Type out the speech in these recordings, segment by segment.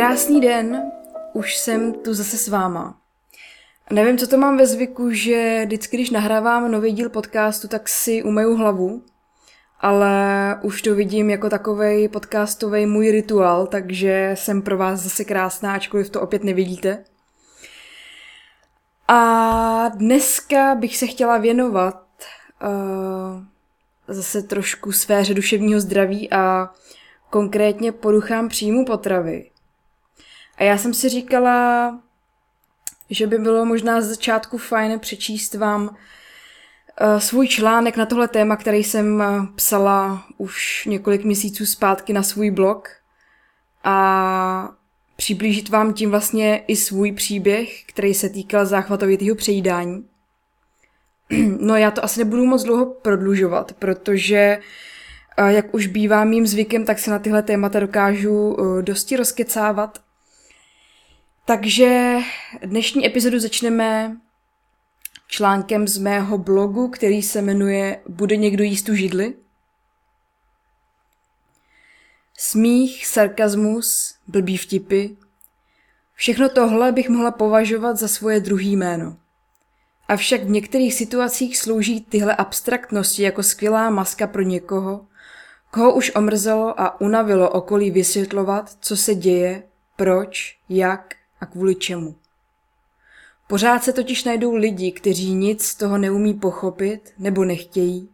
Krásný den, už jsem tu zase s váma. Nevím, co to mám ve zvyku, že vždycky, když nahrávám nový díl podcastu, tak si umeju hlavu, ale už to vidím jako takový podcastový můj rituál, takže jsem pro vás zase krásná, ačkoliv to opět nevidíte. A dneska bych se chtěla věnovat uh, zase trošku sféře duševního zdraví a konkrétně poruchám příjmu potravy. A já jsem si říkala, že by bylo možná z začátku fajn přečíst vám uh, svůj článek na tohle téma, který jsem uh, psala už několik měsíců zpátky na svůj blog a přiblížit vám tím vlastně i svůj příběh, který se týkal záchvatovitého přejídání. No já to asi nebudu moc dlouho prodlužovat, protože uh, jak už bývá mým zvykem, tak se na tyhle témata dokážu dosti rozkecávat takže dnešní epizodu začneme článkem z mého blogu, který se jmenuje Bude někdo jíst tu židli? Smích, sarkazmus, blbý vtipy. Všechno tohle bych mohla považovat za svoje druhý jméno. Avšak v některých situacích slouží tyhle abstraktnosti jako skvělá maska pro někoho, koho už omrzelo a unavilo okolí vysvětlovat, co se děje, proč, jak a kvůli čemu. Pořád se totiž najdou lidi, kteří nic z toho neumí pochopit nebo nechtějí,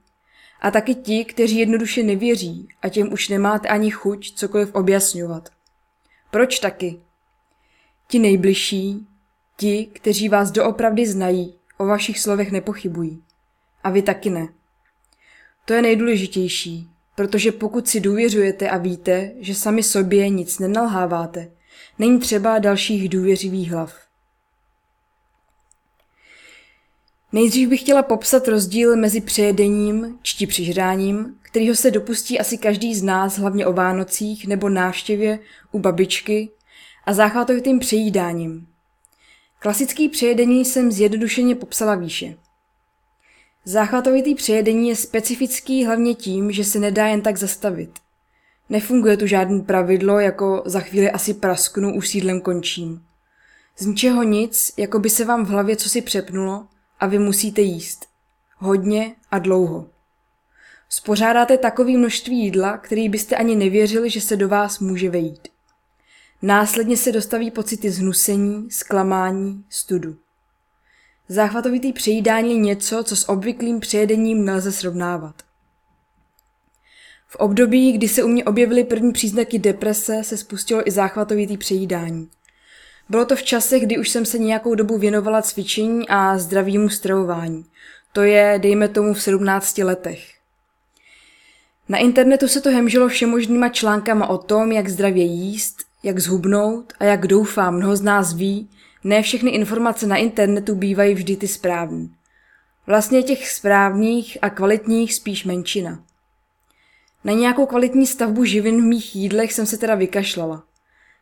a taky ti, kteří jednoduše nevěří a těm už nemáte ani chuť cokoliv objasňovat. Proč taky? Ti nejbližší, ti, kteří vás doopravdy znají, o vašich slovech nepochybují. A vy taky ne. To je nejdůležitější, protože pokud si důvěřujete a víte, že sami sobě nic nenalháváte, Není třeba dalších důvěřivých hlav. Nejdřív bych chtěla popsat rozdíl mezi přejedením, čti přižráním, kterýho se dopustí asi každý z nás, hlavně o Vánocích nebo návštěvě u babičky, a záchvatovitým přejídáním. Klasický přejedení jsem zjednodušeně popsala výše. Záchvatovitý přejedení je specifický hlavně tím, že se nedá jen tak zastavit – Nefunguje tu žádný pravidlo, jako za chvíli asi prasknu, už sídlem končím. Z ničeho nic, jako by se vám v hlavě co si přepnulo a vy musíte jíst. Hodně a dlouho. Spořádáte takové množství jídla, který byste ani nevěřili, že se do vás může vejít. Následně se dostaví pocity zhnusení, zklamání, studu. Záchvatovitý přejídání je něco, co s obvyklým přejedením nelze srovnávat. V období, kdy se u mě objevily první příznaky deprese, se spustilo i záchvatovitý přejídání. Bylo to v časech, kdy už jsem se nějakou dobu věnovala cvičení a zdravému stravování. To je, dejme tomu, v 17 letech. Na internetu se to hemžilo všemožnýma článkama o tom, jak zdravě jíst, jak zhubnout a jak doufám, mnoho z nás ví, ne všechny informace na internetu bývají vždy ty správné. Vlastně těch správných a kvalitních spíš menšina. Na nějakou kvalitní stavbu živin v mých jídlech jsem se teda vykašlala.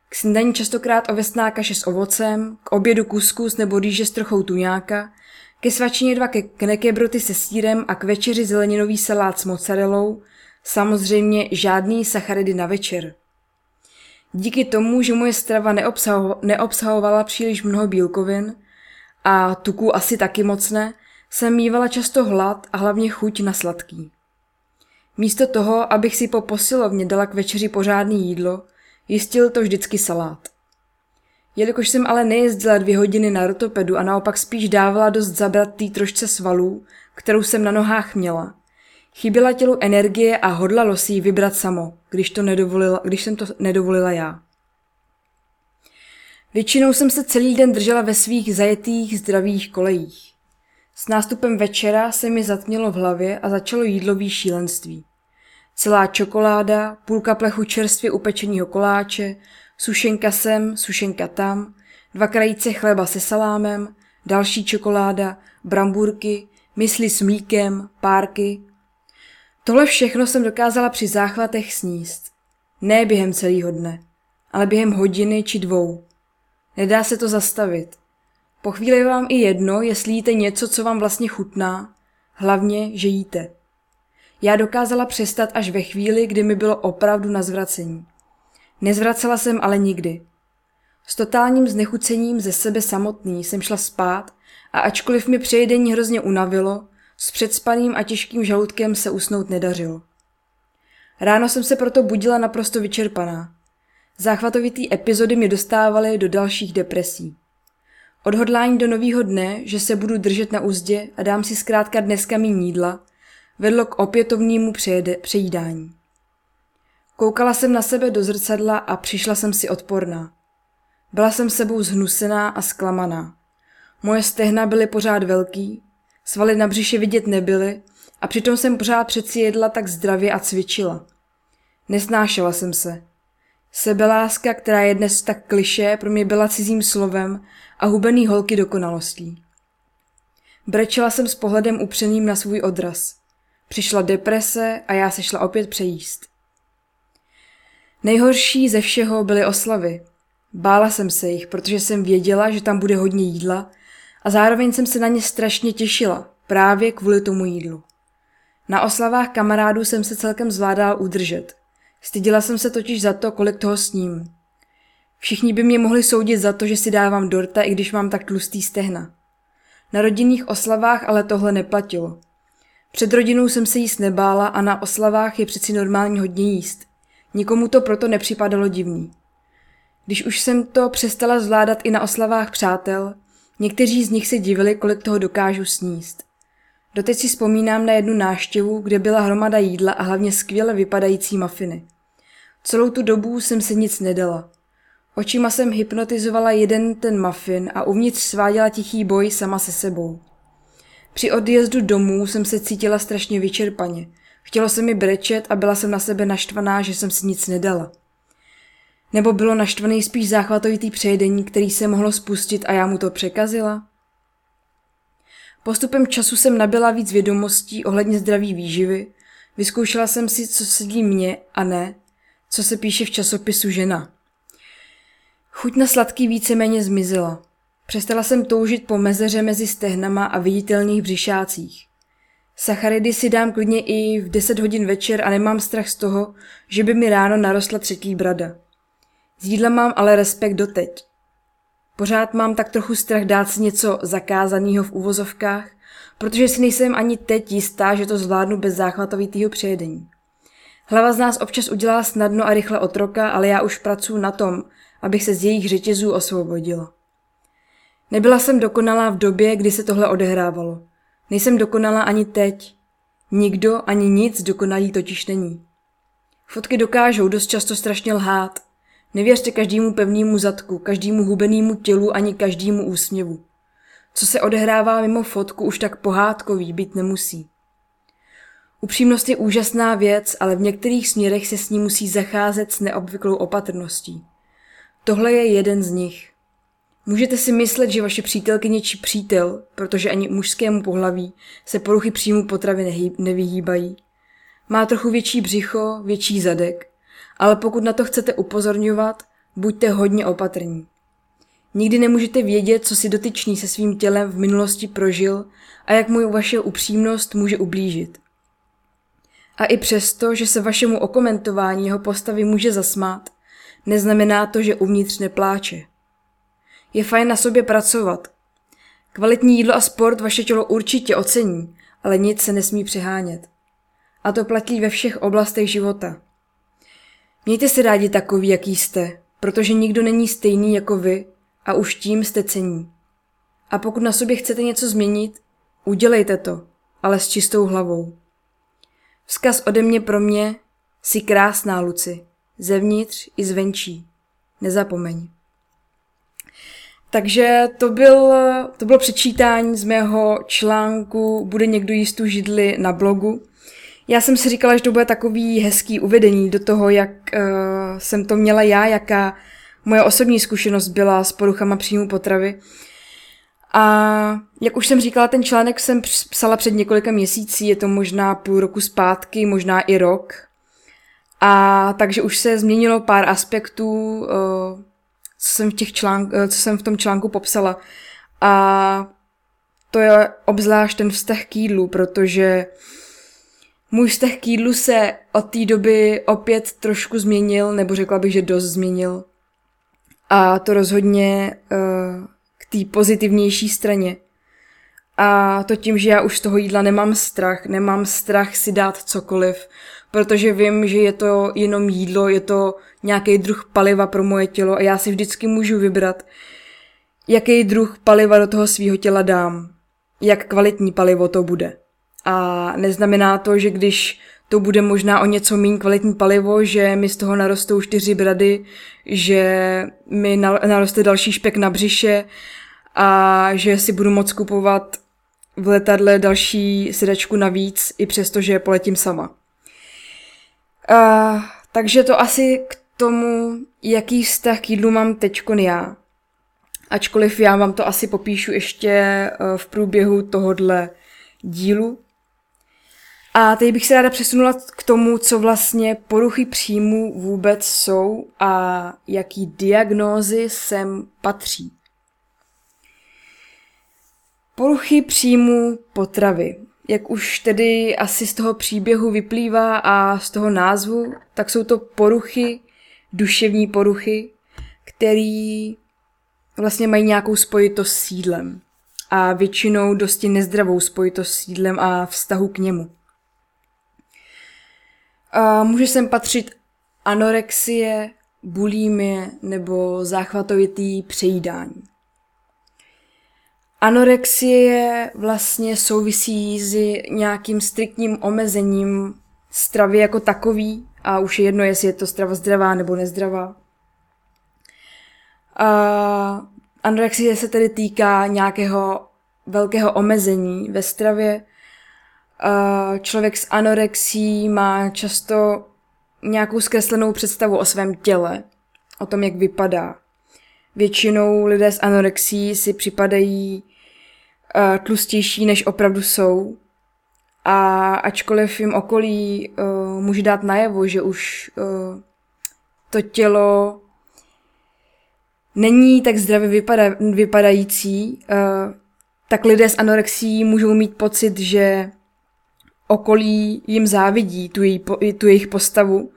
K snídaní častokrát ovesná kaše s ovocem, k obědu kuskus nebo rýže s trochou tuňáka, ke svačině dva ke knekebroty se sírem a k večeři zeleninový salát s mozzarellou, samozřejmě žádný sacharidy na večer. Díky tomu, že moje strava neobsaho- neobsahovala příliš mnoho bílkovin a tuku asi taky moc ne, jsem mývala často hlad a hlavně chuť na sladký. Místo toho, abych si po posilovně dala k večeři pořádný jídlo, jistil to vždycky salát. Jelikož jsem ale nejezdila dvě hodiny na rotopedu a naopak spíš dávala dost zabrat tý trošce svalů, kterou jsem na nohách měla, chyběla tělu energie a hodlalo si ji vybrat samo, když, to nedovolila, když jsem to nedovolila já. Většinou jsem se celý den držela ve svých zajetých zdravých kolejích. S nástupem večera se mi zatmělo v hlavě a začalo jídlový šílenství. Celá čokoláda, půlka plechu čerstvě upečeného koláče, sušenka sem, sušenka tam, dva krajíce chleba se salámem, další čokoláda, brambůrky, mysli s mlíkem, párky. Tohle všechno jsem dokázala při záchvatech sníst. Ne během celého dne, ale během hodiny či dvou. Nedá se to zastavit. Po chvíli vám i jedno, jestli jíte něco, co vám vlastně chutná, hlavně, že jíte. Já dokázala přestat až ve chvíli, kdy mi bylo opravdu na zvracení. Nezvracela jsem ale nikdy. S totálním znechucením ze sebe samotný jsem šla spát a ačkoliv mi přejedení hrozně unavilo, s předspaným a těžkým žaludkem se usnout nedařilo. Ráno jsem se proto budila naprosto vyčerpaná. Záchvatovitý epizody mě dostávaly do dalších depresí. Odhodlání do nového dne, že se budu držet na úzdě a dám si zkrátka dneska mý jídla, vedlo k opětovnému přejede, přejídání. Koukala jsem na sebe do zrcadla a přišla jsem si odporná. Byla jsem sebou zhnusená a zklamaná. Moje stehna byly pořád velký, svaly na břiše vidět nebyly a přitom jsem pořád přeci jedla tak zdravě a cvičila. Nesnášela jsem se. Sebeláska, která je dnes tak kliše, pro mě byla cizím slovem a hubený holky dokonalostí. Brečela jsem s pohledem upřeným na svůj odraz. Přišla deprese a já se šla opět přejíst. Nejhorší ze všeho byly oslavy. Bála jsem se jich, protože jsem věděla, že tam bude hodně jídla a zároveň jsem se na ně strašně těšila, právě kvůli tomu jídlu. Na oslavách kamarádů jsem se celkem zvládala udržet. Styděla jsem se totiž za to, kolik toho sním. Všichni by mě mohli soudit za to, že si dávám dorta, i když mám tak tlustý stehna. Na rodinných oslavách ale tohle neplatilo. Před rodinou jsem se jíst nebála a na oslavách je přeci normální hodně jíst. Nikomu to proto nepřipadalo divný. Když už jsem to přestala zvládat i na oslavách přátel, někteří z nich se divili, kolik toho dokážu sníst. Doteď si vzpomínám na jednu náštěvu, kde byla hromada jídla a hlavně skvěle vypadající mafiny. Celou tu dobu jsem se nic nedala. Očima jsem hypnotizovala jeden ten muffin a uvnitř sváděla tichý boj sama se sebou. Při odjezdu domů jsem se cítila strašně vyčerpaně. Chtělo se mi brečet a byla jsem na sebe naštvaná, že jsem si nic nedala. Nebo bylo naštvaný spíš záchvatovitý přejedení, který se mohlo spustit a já mu to překazila? Postupem času jsem nabila víc vědomostí ohledně zdraví výživy, vyzkoušela jsem si, co sedí mně a ne, co se píše v časopisu žena. Chuť na sladký víceméně zmizela. Přestala jsem toužit po mezeře mezi stehnama a viditelných břišácích. Sacharidy si dám klidně i v 10 hodin večer a nemám strach z toho, že by mi ráno narostla třetí brada. Z jídla mám ale respekt doteď. Pořád mám tak trochu strach dát si něco zakázaného v uvozovkách, protože si nejsem ani teď jistá, že to zvládnu bez záchvatovitého přejedení. Hlava z nás občas udělá snadno a rychle otroka, ale já už pracuji na tom, abych se z jejich řetězů osvobodila. Nebyla jsem dokonalá v době, kdy se tohle odehrávalo. Nejsem dokonalá ani teď. Nikdo ani nic dokonalý totiž není. Fotky dokážou dost často strašně lhát. Nevěřte každému pevnému zadku, každému hubenému tělu ani každému úsměvu. Co se odehrává mimo fotku, už tak pohádkový být nemusí. Upřímnost je úžasná věc, ale v některých směrech se s ní musí zacházet s neobvyklou opatrností. Tohle je jeden z nich. Můžete si myslet, že vaše přítelkyně či přítel, protože ani mužskému pohlaví se poruchy příjmu potravy nevyhýbají. Má trochu větší břicho, větší zadek, ale pokud na to chcete upozorňovat, buďte hodně opatrní. Nikdy nemůžete vědět, co si dotyčný se svým tělem v minulosti prožil a jak mu vaše upřímnost může ublížit. A i přesto, že se vašemu okomentování jeho postavy může zasmát, neznamená to, že uvnitř nepláče. Je fajn na sobě pracovat. Kvalitní jídlo a sport vaše tělo určitě ocení, ale nic se nesmí přehánět. A to platí ve všech oblastech života. Mějte se rádi takový, jaký jste, protože nikdo není stejný jako vy a už tím jste cení. A pokud na sobě chcete něco změnit, udělejte to, ale s čistou hlavou. Vzkaz ode mě pro mě, si krásná, Luci, zevnitř i zvenčí. Nezapomeň. Takže to, byl, to bylo přečítání z mého článku Bude někdo jíst tu židli na blogu. Já jsem si říkala, že to bude takový hezký uvedení do toho, jak uh, jsem to měla já, jaká moje osobní zkušenost byla s poruchama příjmu potravy. A jak už jsem říkala, ten článek jsem psala před několika měsící, je to možná půl roku zpátky, možná i rok. A takže už se změnilo pár aspektů, uh, co jsem v, těch článk, uh, co jsem v tom článku popsala. A to je obzvlášť ten vztah k jídlu, protože můj vztah k jídlu se od té doby opět trošku změnil, nebo řekla bych, že dost změnil. A to rozhodně uh, k té pozitivnější straně. A to tím, že já už z toho jídla nemám strach, nemám strach si dát cokoliv, protože vím, že je to jenom jídlo, je to nějaký druh paliva pro moje tělo a já si vždycky můžu vybrat, jaký druh paliva do toho svého těla dám, jak kvalitní palivo to bude. A neznamená to, že když to bude možná o něco méně kvalitní palivo, že mi z toho narostou čtyři brady, že mi naroste další špek na břiše a že si budu moct kupovat v letadle další sedačku navíc, i přesto, že poletím sama. Takže to asi k tomu, jaký vztah k jídlu mám teďkon já. Ačkoliv já vám to asi popíšu ještě uh, v průběhu tohodle dílu. A teď bych se ráda přesunula k tomu, co vlastně poruchy příjmu vůbec jsou a jaký diagnózy sem patří. Poruchy příjmu potravy. Jak už tedy asi z toho příběhu vyplývá a z toho názvu, tak jsou to poruchy, duševní poruchy, který vlastně mají nějakou spojitost s sídlem a většinou dosti nezdravou spojitost s sídlem a vztahu k němu. A může sem patřit anorexie, bulímie nebo záchvatovitý přejídání. Anorexie vlastně souvisí s nějakým striktním omezením stravy jako takový a už je jedno, jestli je to strava zdravá nebo nezdravá. A anorexie se tedy týká nějakého velkého omezení ve stravě. A člověk s anorexí má často nějakou zkreslenou představu o svém těle, o tom, jak vypadá. Většinou lidé s anorexí si připadají uh, tlustější, než opravdu jsou. A ačkoliv jim okolí uh, může dát najevo, že už uh, to tělo není tak zdravě vypada, vypadající, uh, tak lidé s anorexí můžou mít pocit, že okolí jim závidí tu, její, tu jejich postavu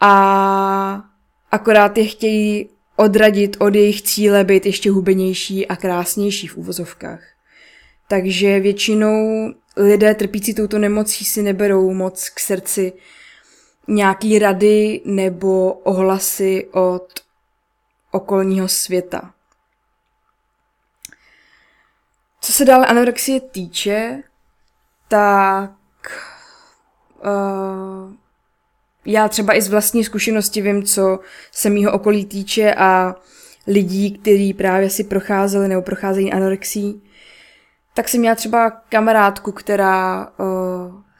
a akorát je chtějí odradit od jejich cíle být ještě hubenější a krásnější v uvozovkách. Takže většinou lidé trpící touto nemocí si neberou moc k srdci nějaký rady nebo ohlasy od okolního světa. Co se dále anorexie týče, tak uh, já třeba i z vlastní zkušenosti vím, co se mýho okolí týče a lidí, kteří právě si procházeli nebo procházejí anorexí, tak jsem měla třeba kamarádku, která uh,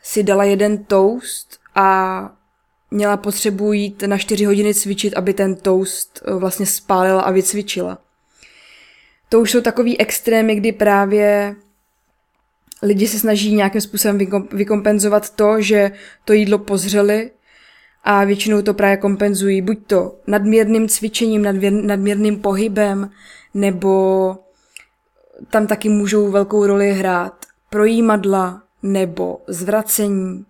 si dala jeden toast a měla potřebu jít na 4 hodiny cvičit, aby ten toast uh, vlastně spálila a vycvičila. To už jsou takový extrémy, kdy právě lidi se snaží nějakým způsobem vykompenzovat to, že to jídlo pozřeli a většinou to právě kompenzují buď to nadměrným cvičením, nadměrným pohybem, nebo tam taky můžou velkou roli hrát projímadla nebo zvracení.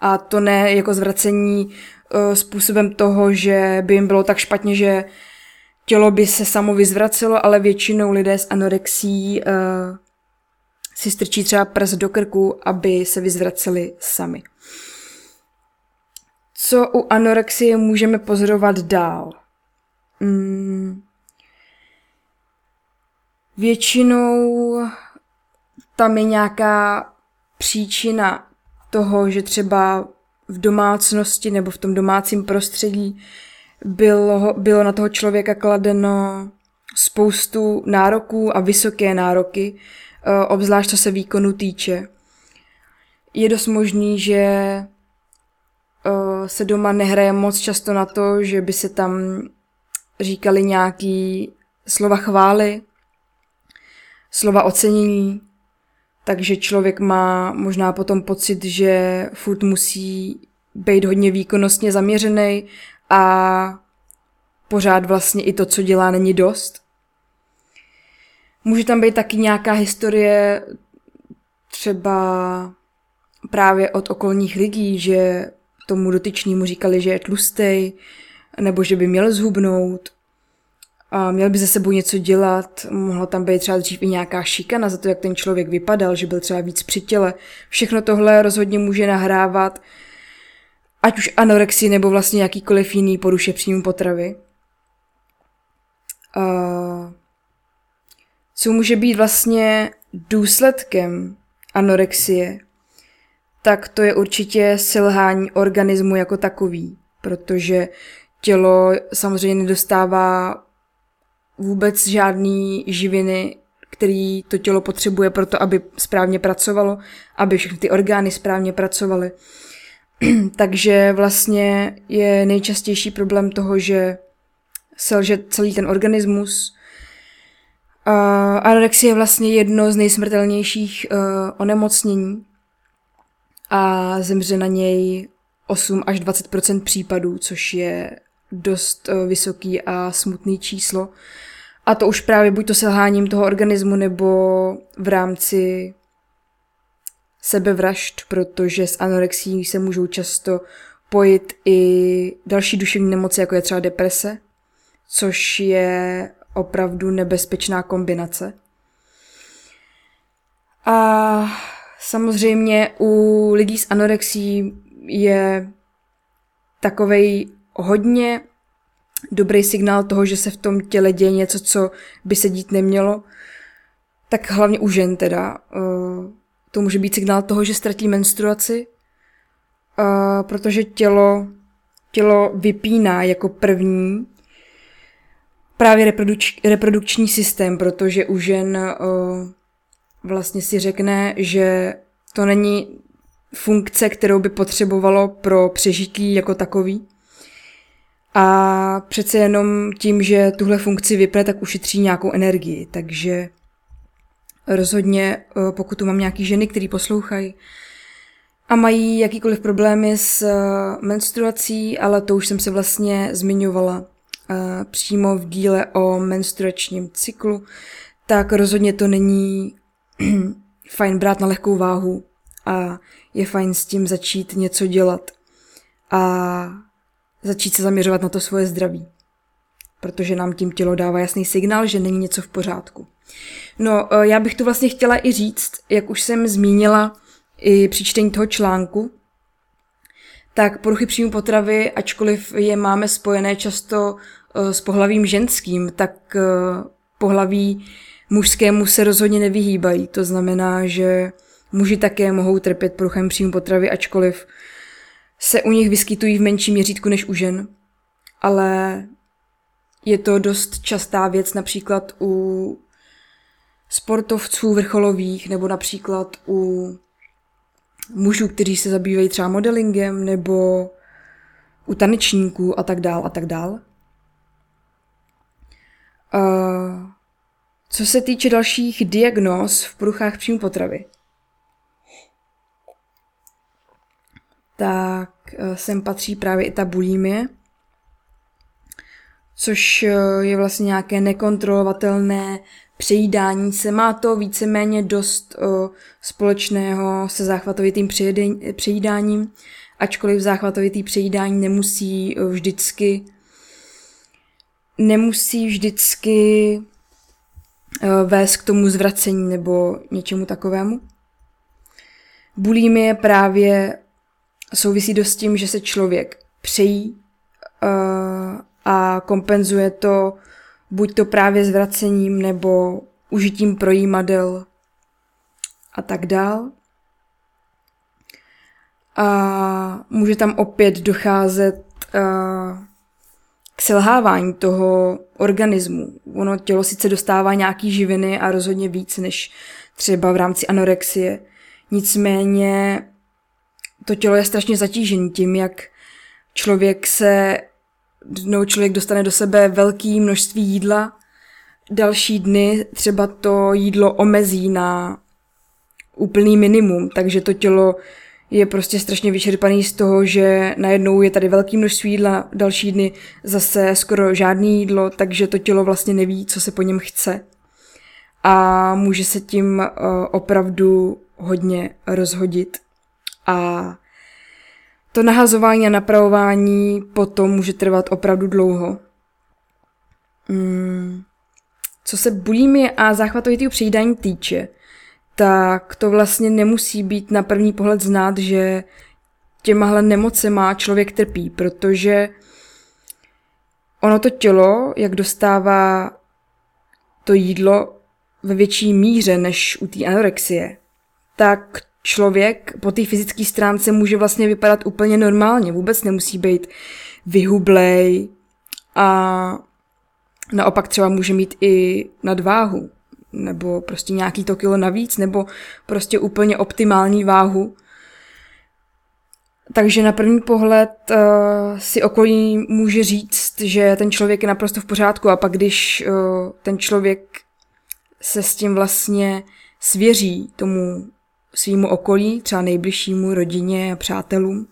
A to ne jako zvracení e, způsobem toho, že by jim bylo tak špatně, že tělo by se samo vyzvracelo, ale většinou lidé s anorexí e, si strčí třeba prst do krku, aby se vyzvraceli sami. Co u anorexie můžeme pozorovat dál? Hmm. Většinou tam je nějaká příčina toho, že třeba v domácnosti nebo v tom domácím prostředí bylo, bylo na toho člověka kladeno spoustu nároků a vysoké nároky, eh, obzvlášť co se výkonu týče. Je dost možný, že eh, se doma nehraje moc často na to, že by se tam říkali nějaký slova chvály, slova ocenění, takže člověk má možná potom pocit, že furt musí být hodně výkonnostně zaměřený a pořád vlastně i to, co dělá, není dost. Může tam být taky nějaká historie třeba právě od okolních lidí, že tomu dotyčnímu říkali, že je tlustej, nebo že by měl zhubnout, a měl by ze sebou něco dělat, mohla tam být třeba dřív i nějaká šikana za to, jak ten člověk vypadal, že byl třeba víc při těle. Všechno tohle rozhodně může nahrávat ať už anorexii nebo vlastně jakýkoliv jiný poruše příjmu potravy. Uh, co může být vlastně důsledkem anorexie, tak to je určitě selhání organismu jako takový, protože tělo samozřejmě nedostává vůbec žádný živiny, který to tělo potřebuje pro to, aby správně pracovalo, aby všechny ty orgány správně pracovaly. Takže vlastně je nejčastější problém toho, že selže celý ten organismus. Uh, anorexie je vlastně jedno z nejsmrtelnějších uh, onemocnění a zemře na něj 8 až 20% případů, což je dost uh, vysoký a smutný číslo. A to už právě buď to selháním toho organismu, nebo v rámci sebevražd, protože s anorexí se můžou často pojit i další duševní nemoci, jako je třeba deprese, což je opravdu nebezpečná kombinace. A samozřejmě u lidí s anorexí je takovej hodně dobrý signál toho, že se v tom těle děje něco, co by se dít nemělo, tak hlavně u žen teda. Uh, to může být signál toho, že ztratí menstruaci, uh, protože tělo, tělo vypíná jako první právě reproduč, reprodukční systém, protože u žen uh, vlastně si řekne, že to není funkce, kterou by potřebovalo pro přežití jako takový. A přece jenom tím, že tuhle funkci vypne, tak ušetří nějakou energii. Takže Rozhodně, eh, pokud tu mám nějaký ženy, které poslouchají a mají jakýkoliv problémy s eh, menstruací, ale to už jsem se vlastně zmiňovala eh, přímo v díle o menstruačním cyklu, tak rozhodně to není fajn brát na lehkou váhu a je fajn s tím začít něco dělat a začít se zaměřovat na to svoje zdraví. Protože nám tím tělo dává jasný signál, že není něco v pořádku. No, eh, já bych to vlastně chtěla i říct, jak už jsem zmínila i při čtení toho článku, tak poruchy příjmu potravy, ačkoliv je máme spojené často eh, s pohlavím ženským, tak eh, pohlaví mužskému se rozhodně nevyhýbají. To znamená, že muži také mohou trpět poruchem příjmu potravy, ačkoliv se u nich vyskytují v menším měřítku než u žen. Ale je to dost častá věc například u sportovců vrcholových nebo například u mužů, kteří se zabývají třeba modelingem nebo u tanečníků a tak dál a tak dál. Uh, co se týče dalších diagnóz v poruchách příjmu potravy, tak uh, sem patří právě i ta bulimie, což uh, je vlastně nějaké nekontrolovatelné přejídání se. Má to víceméně dost o, společného se záchvatovitým přejídáním, ačkoliv záchvatovitý přejídání nemusí vždycky nemusí vždycky vést k tomu zvracení nebo něčemu takovému. Bulímie právě souvisí dost s tím, že se člověk přejí a kompenzuje to buď to právě zvracením nebo užitím projímadel a tak dál. A může tam opět docházet uh, k selhávání toho organismu. Ono tělo sice dostává nějaký živiny a rozhodně víc než třeba v rámci anorexie. Nicméně to tělo je strašně zatížený tím, jak člověk se jednou člověk dostane do sebe velké množství jídla, další dny třeba to jídlo omezí na úplný minimum, takže to tělo je prostě strašně vyčerpaný z toho, že najednou je tady velké množství jídla, další dny zase skoro žádný jídlo, takže to tělo vlastně neví, co se po něm chce. A může se tím uh, opravdu hodně rozhodit. A to nahazování a napravování potom může trvat opravdu dlouho. Hmm. Co se bulími a záchvatovitého přejídání týče, tak to vlastně nemusí být na první pohled znát, že těmahle nemocema člověk trpí, protože ono to tělo, jak dostává to jídlo ve větší míře než u té anorexie, tak člověk po té fyzické stránce může vlastně vypadat úplně normálně. Vůbec nemusí být vyhublej a naopak třeba může mít i nadváhu nebo prostě nějaký to kilo navíc, nebo prostě úplně optimální váhu. Takže na první pohled uh, si okolí může říct, že ten člověk je naprosto v pořádku a pak když uh, ten člověk se s tím vlastně svěří tomu svýmu okolí, třeba nejbližšímu rodině a přátelům,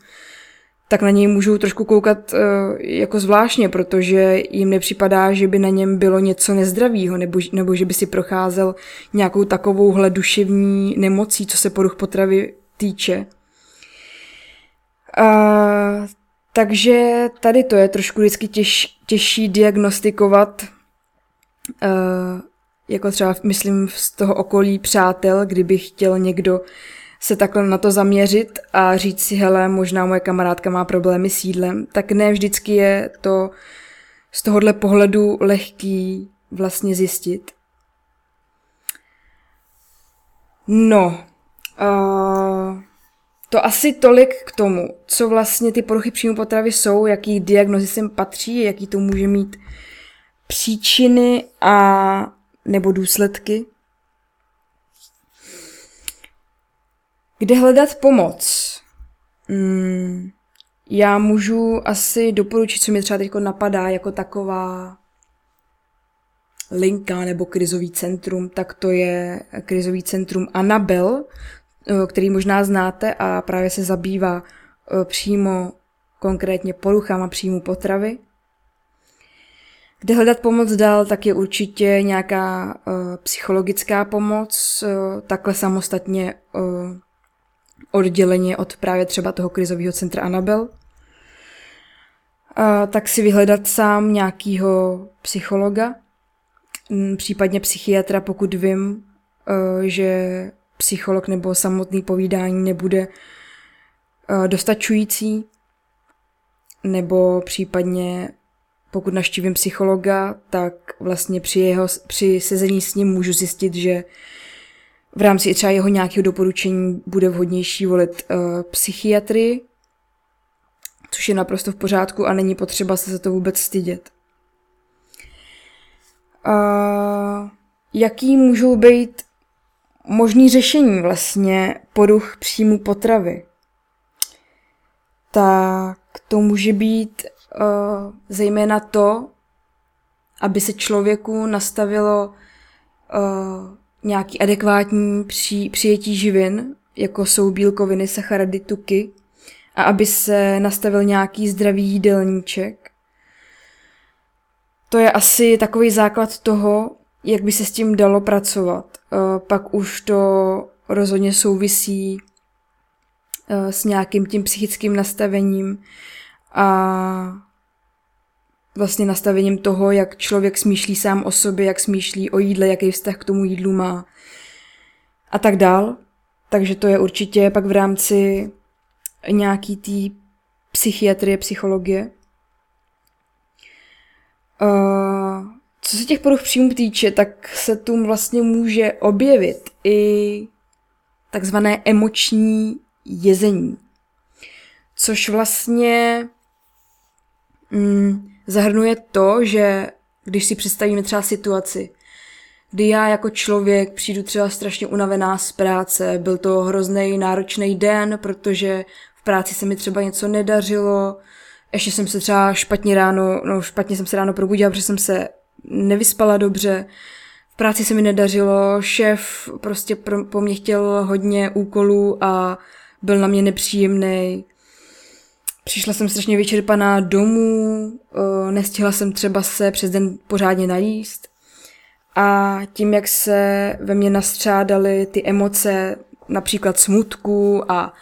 tak na něj můžou trošku koukat uh, jako zvláštně, protože jim nepřipadá, že by na něm bylo něco nezdravého, nebo, nebo že by si procházel nějakou takovouhle duševní nemocí, co se poruch potravy týče. Uh, takže tady to je trošku vždycky těž, těžší diagnostikovat, uh, jako třeba myslím z toho okolí přátel, kdyby chtěl někdo se takhle na to zaměřit a říct si, hele, možná moje kamarádka má problémy s jídlem, tak ne vždycky je to z tohohle pohledu lehký vlastně zjistit. No, uh, to asi tolik k tomu, co vlastně ty poruchy příjmu potravy jsou, jaký diagnozy sem patří, jaký to může mít příčiny a nebo důsledky. Kde hledat pomoc? Hmm, já můžu asi doporučit, co mi třeba teď napadá jako taková linka nebo krizový centrum, tak to je krizový centrum Anabel, eh, který možná znáte a právě se zabývá eh, přímo konkrétně poruchama příjmu potravy. Kde hledat pomoc dál, tak je určitě nějaká uh, psychologická pomoc, uh, takhle samostatně uh, odděleně od právě třeba toho krizového centra Anabel. A tak si vyhledat sám nějakýho psychologa, případně psychiatra, pokud vím, že psycholog nebo samotný povídání nebude dostačující, nebo případně pokud naštívím psychologa, tak vlastně při, jeho, při sezení s ním můžu zjistit, že v rámci třeba jeho nějakého doporučení bude vhodnější volit uh, psychiatrii, což je naprosto v pořádku a není potřeba se za to vůbec stydět. Uh, jaký můžou být možný řešení vlastně poruch příjmu potravy? Tak to může být uh, zejména to, aby se člověku nastavilo uh, nějaký adekvátní při, přijetí živin, jako jsou bílkoviny, sacharidy, tuky, a aby se nastavil nějaký zdravý jídelníček. To je asi takový základ toho, jak by se s tím dalo pracovat. E, pak už to rozhodně souvisí e, s nějakým tím psychickým nastavením a vlastně nastavením toho, jak člověk smýšlí sám o sobě, jak smýšlí o jídle, jaký vztah k tomu jídlu má a tak dál. Takže to je určitě pak v rámci nějaký té psychiatrie, psychologie. Uh, co se těch poruch příjmu týče, tak se tu vlastně může objevit i takzvané emoční jezení. Což vlastně mm, zahrnuje to, že když si představíme třeba situaci, kdy já jako člověk přijdu třeba strašně unavená z práce, byl to hrozný náročný den, protože v práci se mi třeba něco nedařilo, ještě jsem se třeba špatně ráno, no špatně jsem se ráno probudila, protože jsem se nevyspala dobře, v práci se mi nedařilo, šéf prostě pro, po mně chtěl hodně úkolů a byl na mě nepříjemný. Přišla jsem strašně vyčerpaná domů, nestihla jsem třeba se přes den pořádně najíst. A tím, jak se ve mně nastřádaly ty emoce, například smutku a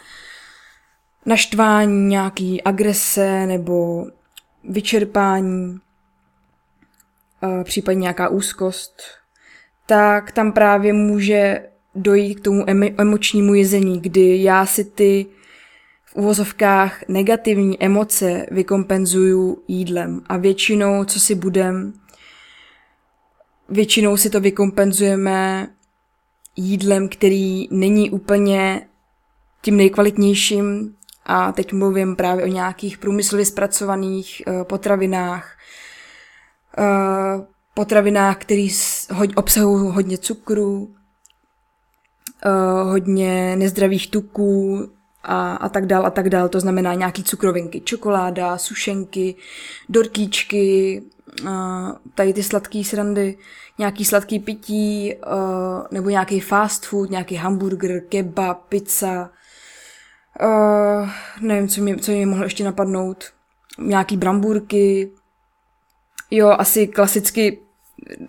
naštvání, nějaký agrese nebo vyčerpání, uh, případně nějaká úzkost, tak tam právě může dojít k tomu emočnímu jezení, kdy já si ty v uvozovkách negativní emoce vykompenzuju jídlem. A většinou, co si budem, většinou si to vykompenzujeme jídlem, který není úplně tím nejkvalitnějším a teď mluvím právě o nějakých průmyslově zpracovaných uh, potravinách, uh, potravinách, které obsahují hodně cukru, uh, hodně nezdravých tuků, a, a tak dál a tak dál. To znamená nějaký cukrovinky, čokoláda, sušenky, dorkíčky, uh, tady ty sladké srandy, nějaký sladký pití, nebo nějaký fast food, nějaký hamburger, kebab, pizza, nevím, co mě, co mě mohlo ještě napadnout, nějaký brambůrky, jo, asi klasicky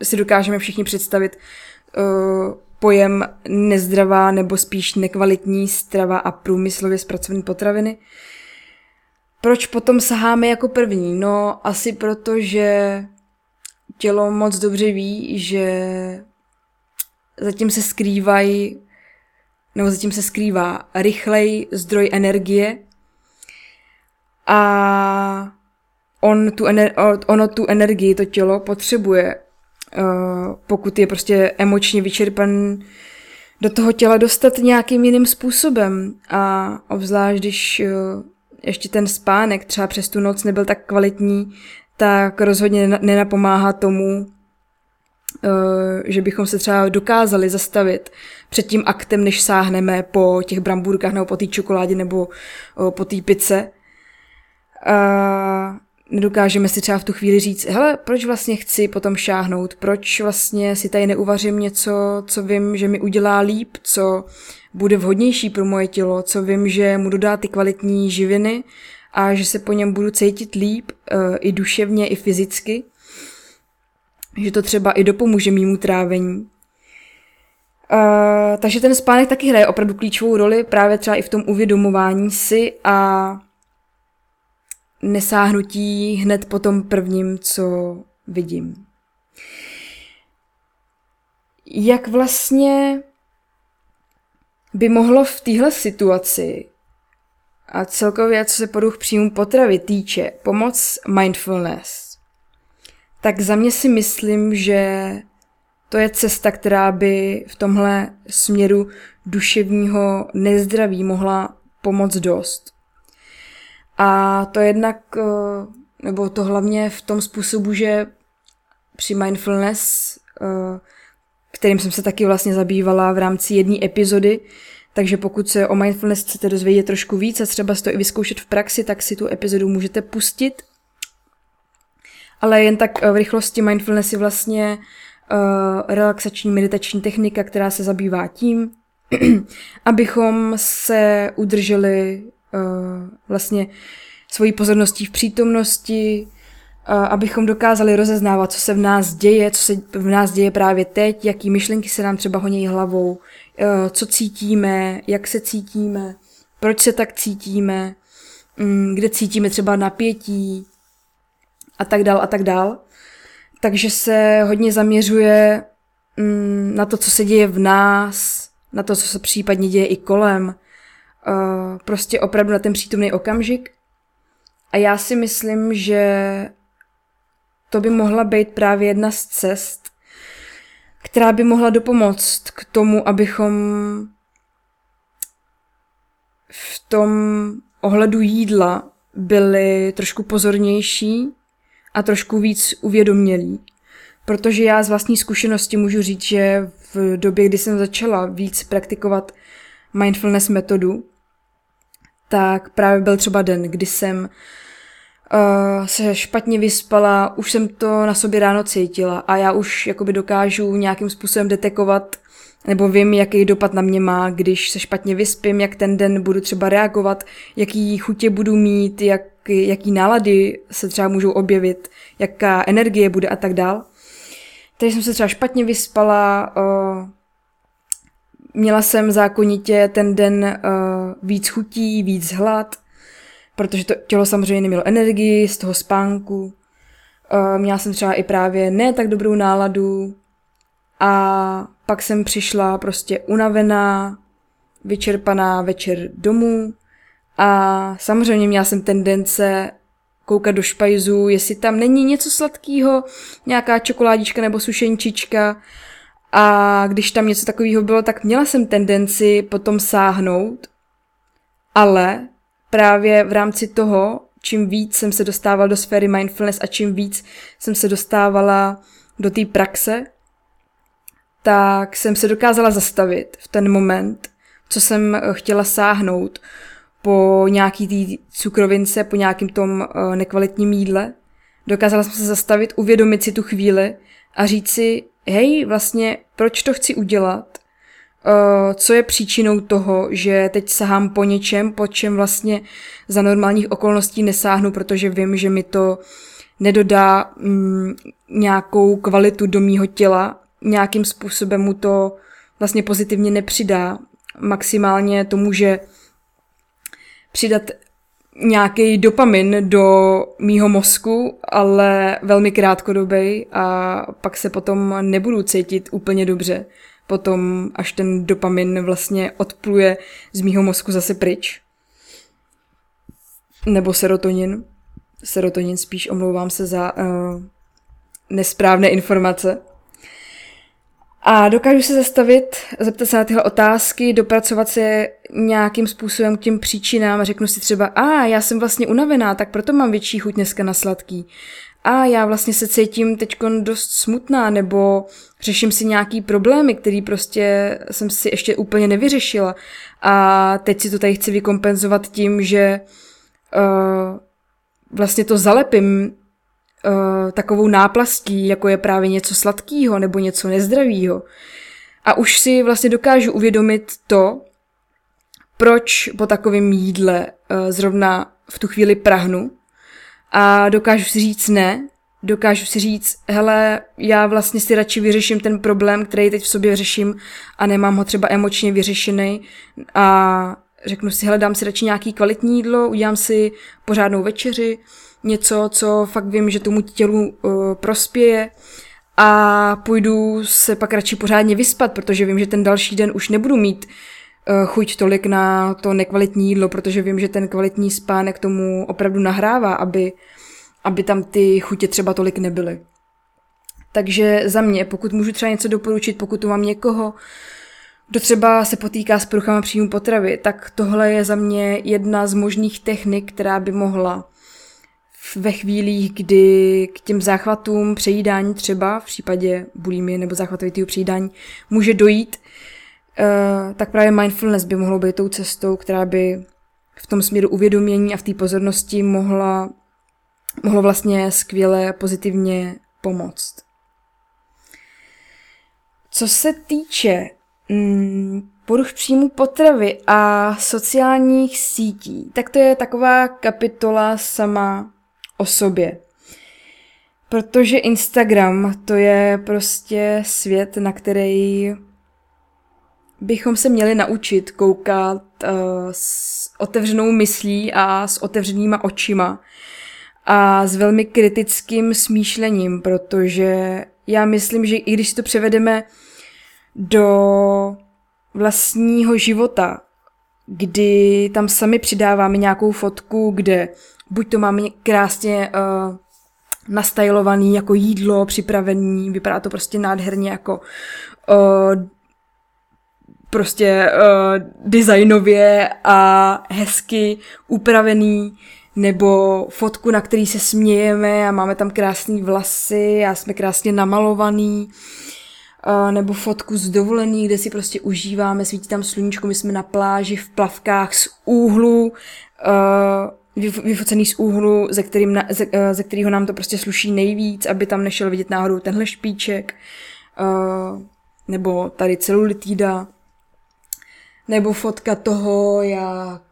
si dokážeme všichni představit uh, pojem nezdravá nebo spíš nekvalitní strava a průmyslově zpracované potraviny. Proč potom saháme jako první? No asi proto, že tělo moc dobře ví, že zatím se skrývají, nebo zatím se skrývá rychlej zdroj energie a on tu ener- ono tu energii, to tělo potřebuje pokud je prostě emočně vyčerpan do toho těla dostat nějakým jiným způsobem. A obzvlášť, když uh, ještě ten spánek třeba přes tu noc nebyl tak kvalitní, tak rozhodně nenapomáhá tomu, uh, že bychom se třeba dokázali zastavit před tím aktem, než sáhneme po těch brambůrkách nebo po té čokoládě nebo po té pice. Nedokážeme si třeba v tu chvíli říct, hele, proč vlastně chci potom šáhnout, proč vlastně si tady neuvařím něco, co vím, že mi udělá líp, co bude vhodnější pro moje tělo, co vím, že mu dodá ty kvalitní živiny a že se po něm budu cítit líp uh, i duševně, i fyzicky, že to třeba i dopomůže mýmu trávení. Uh, takže ten spánek taky hraje opravdu klíčovou roli právě třeba i v tom uvědomování si a nesáhnutí hned po tom prvním, co vidím. Jak vlastně by mohlo v téhle situaci a celkově, co se poruch příjmu potravy týče, pomoc mindfulness, tak za mě si myslím, že to je cesta, která by v tomhle směru duševního nezdraví mohla pomoct dost. A to jednak, eh, nebo to hlavně v tom způsobu, že při mindfulness, eh, kterým jsem se taky vlastně zabývala v rámci jedné epizody, takže pokud se o mindfulness chcete dozvědět trošku víc a třeba to i vyzkoušet v praxi, tak si tu epizodu můžete pustit. Ale jen tak eh, v rychlosti mindfulness je vlastně relaxační meditační technika, která se zabývá tím, abychom se udrželi vlastně svojí pozorností v přítomnosti, abychom dokázali rozeznávat, co se v nás děje, co se v nás děje právě teď, jaký myšlenky se nám třeba honí hlavou, uh, co cítíme, jak se cítíme, proč se tak cítíme, um, kde cítíme třeba napětí a tak dál a tak dál. Takže se hodně zaměřuje um, na to, co se děje v nás, na to, co se případně děje i kolem, uh, prostě opravdu na ten přítomný okamžik. A já si myslím, že to by mohla být právě jedna z cest, která by mohla dopomoct k tomu, abychom v tom ohledu jídla byli trošku pozornější a trošku víc uvědomělí. Protože já z vlastní zkušenosti můžu říct, že v době, kdy jsem začala víc praktikovat mindfulness metodu, tak právě byl třeba den, kdy jsem uh, se špatně vyspala, už jsem to na sobě ráno cítila a já už jakoby dokážu nějakým způsobem detekovat nebo vím, jaký dopad na mě má, když se špatně vyspím, jak ten den budu třeba reagovat, jaký chutě budu mít, jak, jaký nálady se třeba můžou objevit, jaká energie bude a tak dál. Takže jsem se třeba špatně vyspala, uh, měla jsem zákonitě ten den uh, víc chutí, víc hlad, protože to tělo samozřejmě nemělo energii z toho spánku. Uh, měla jsem třeba i právě ne tak dobrou náladu a pak jsem přišla prostě unavená, vyčerpaná večer domů a samozřejmě měla jsem tendence koukat do špajzu, jestli tam není něco sladkého, nějaká čokoládička nebo sušenčička. A když tam něco takového bylo, tak měla jsem tendenci potom sáhnout, ale právě v rámci toho, čím víc jsem se dostávala do sféry mindfulness a čím víc jsem se dostávala do té praxe, tak jsem se dokázala zastavit v ten moment, co jsem chtěla sáhnout po nějaký tý cukrovince, po nějakým tom uh, nekvalitním jídle. Dokázala jsem se zastavit, uvědomit si tu chvíli a říct si, hej, vlastně, proč to chci udělat? Uh, co je příčinou toho, že teď sahám po něčem, po čem vlastně za normálních okolností nesáhnu, protože vím, že mi to nedodá mm, nějakou kvalitu do mýho těla, nějakým způsobem mu to vlastně pozitivně nepřidá. Maximálně to může přidat nějaký dopamin do mýho mozku, ale velmi krátkodobý a pak se potom nebudu cítit úplně dobře. Potom, až ten dopamin vlastně odpluje z mýho mozku zase pryč. Nebo serotonin. Serotonin spíš, omlouvám se za uh, nesprávné informace. A dokážu se zastavit, zeptat se na tyhle otázky, dopracovat se nějakým způsobem k těm příčinám řeknu si třeba, a já jsem vlastně unavená, tak proto mám větší chuť dneska na sladký. A já vlastně se cítím teď dost smutná, nebo řeším si nějaký problémy, který prostě jsem si ještě úplně nevyřešila. A teď si to tady chci vykompenzovat tím, že uh, vlastně to zalepím uh, takovou náplastí, jako je právě něco sladkého nebo něco nezdravého. A už si vlastně dokážu uvědomit to, proč po takovém jídle uh, zrovna v tu chvíli prahnu. A dokážu si říct ne, dokážu si říct, hele, já vlastně si radši vyřeším ten problém, který teď v sobě řeším a nemám ho třeba emočně vyřešený a řeknu si, hele, dám si radši nějaký kvalitní jídlo, udělám si pořádnou večeři, něco, co fakt vím, že tomu tělu uh, prospěje a půjdu se pak radši pořádně vyspat, protože vím, že ten další den už nebudu mít uh, chuť tolik na to nekvalitní jídlo, protože vím, že ten kvalitní spánek tomu opravdu nahrává, aby, aby tam ty chutě třeba tolik nebyly. Takže za mě, pokud můžu třeba něco doporučit, pokud tu mám někoho, kdo třeba se potýká s poruchama příjmu potravy, tak tohle je za mě jedna z možných technik, která by mohla ve chvílích, kdy k těm záchvatům přejídání třeba, v případě bulimy nebo záchvatovitého přejídání, může dojít, uh, tak právě mindfulness by mohlo být tou cestou, která by v tom směru uvědomění a v té pozornosti mohla, mohlo vlastně skvěle pozitivně pomoct. Co se týče mm, poruch příjmu potravy a sociálních sítí, tak to je taková kapitola sama o sobě. Protože Instagram to je prostě svět, na který bychom se měli naučit koukat uh, s otevřenou myslí a s otevřenýma očima a s velmi kritickým smýšlením, protože já myslím, že i když to převedeme do vlastního života, kdy tam sami přidáváme nějakou fotku, kde buď to máme krásně uh, nastajlovaný jako jídlo, připravený, vypadá to prostě nádherně jako uh, prostě uh, designově a hezky upravený, nebo fotku, na který se smějeme a máme tam krásné vlasy a jsme krásně namalovaný, uh, nebo fotku z dovolený, kde si prostě užíváme, svítí tam sluníčko, my jsme na pláži v plavkách z úhlu, uh, vyfocený z úhlu, ze, kterým na, ze, eh, ze kterého nám to prostě sluší nejvíc, aby tam nešel vidět náhodou tenhle špíček, uh, nebo tady celulitída, nebo fotka toho, jak,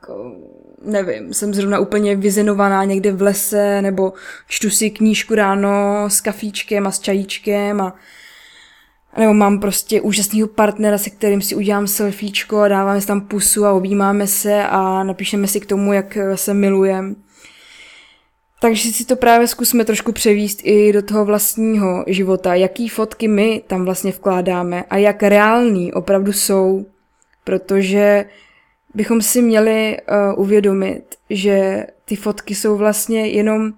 nevím, jsem zrovna úplně vyzenovaná někde v lese, nebo čtu si knížku ráno s kafíčkem a s čajíčkem a nebo mám prostě úžasného partnera, se kterým si udělám selfiečko a dáváme si tam pusu a objímáme se a napíšeme si k tomu, jak se milujeme. Takže si to právě zkusme trošku převíst i do toho vlastního života, jaký fotky my tam vlastně vkládáme a jak reální opravdu jsou, protože bychom si měli uh, uvědomit, že ty fotky jsou vlastně jenom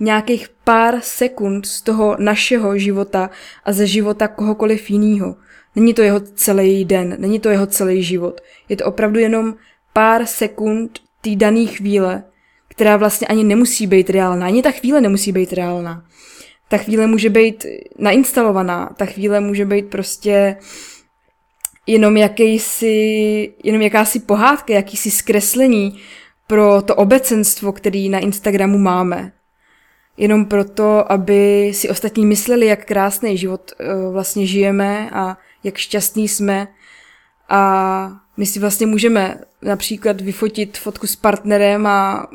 nějakých pár sekund z toho našeho života a ze života kohokoliv jiného. Není to jeho celý den, není to jeho celý život. Je to opravdu jenom pár sekund té dané chvíle, která vlastně ani nemusí být reálná. Ani ta chvíle nemusí být reálná. Ta chvíle může být nainstalovaná, ta chvíle může být prostě jenom jakýsi, jenom jakási pohádka, jakýsi zkreslení pro to obecenstvo, který na Instagramu máme. Jenom proto, aby si ostatní mysleli, jak krásný život uh, vlastně žijeme a jak šťastný jsme. A my si vlastně můžeme například vyfotit fotku s partnerem a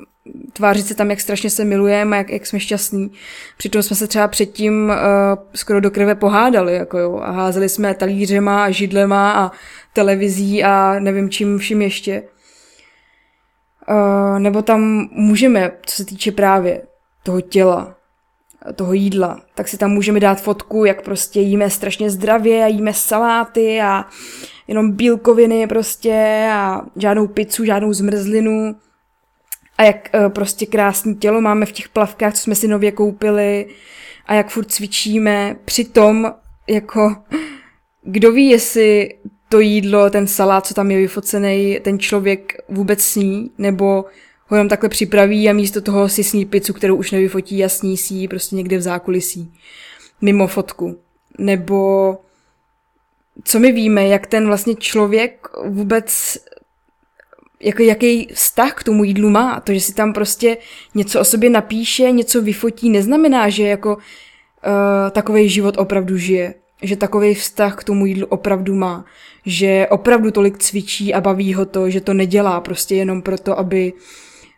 tvářit se tam, jak strašně se milujeme, jak, jak jsme šťastní. Přitom jsme se třeba předtím uh, skoro do krve pohádali, jako jo, a házeli jsme talířema a židlema a televizí a nevím čím vším ještě. Uh, nebo tam můžeme, co se týče právě toho těla, toho jídla, tak si tam můžeme dát fotku, jak prostě jíme strašně zdravě a jíme saláty a jenom bílkoviny prostě a žádnou pizzu, žádnou zmrzlinu a jak uh, prostě krásné tělo máme v těch plavkách, co jsme si nově koupili a jak furt cvičíme. Přitom jako kdo ví, jestli to jídlo, ten salát, co tam je vyfocený, ten člověk vůbec sní, nebo ho jenom takhle připraví a místo toho si sní pizzu, kterou už nevyfotí a sní si ji prostě někde v zákulisí, mimo fotku. Nebo co my víme, jak ten vlastně člověk vůbec jako jaký vztah k tomu jídlu má. To, že si tam prostě něco o sobě napíše, něco vyfotí, neznamená, že jako uh, takový život opravdu žije. Že takový vztah k tomu jídlu opravdu má. Že opravdu tolik cvičí a baví ho to, že to nedělá prostě jenom proto, aby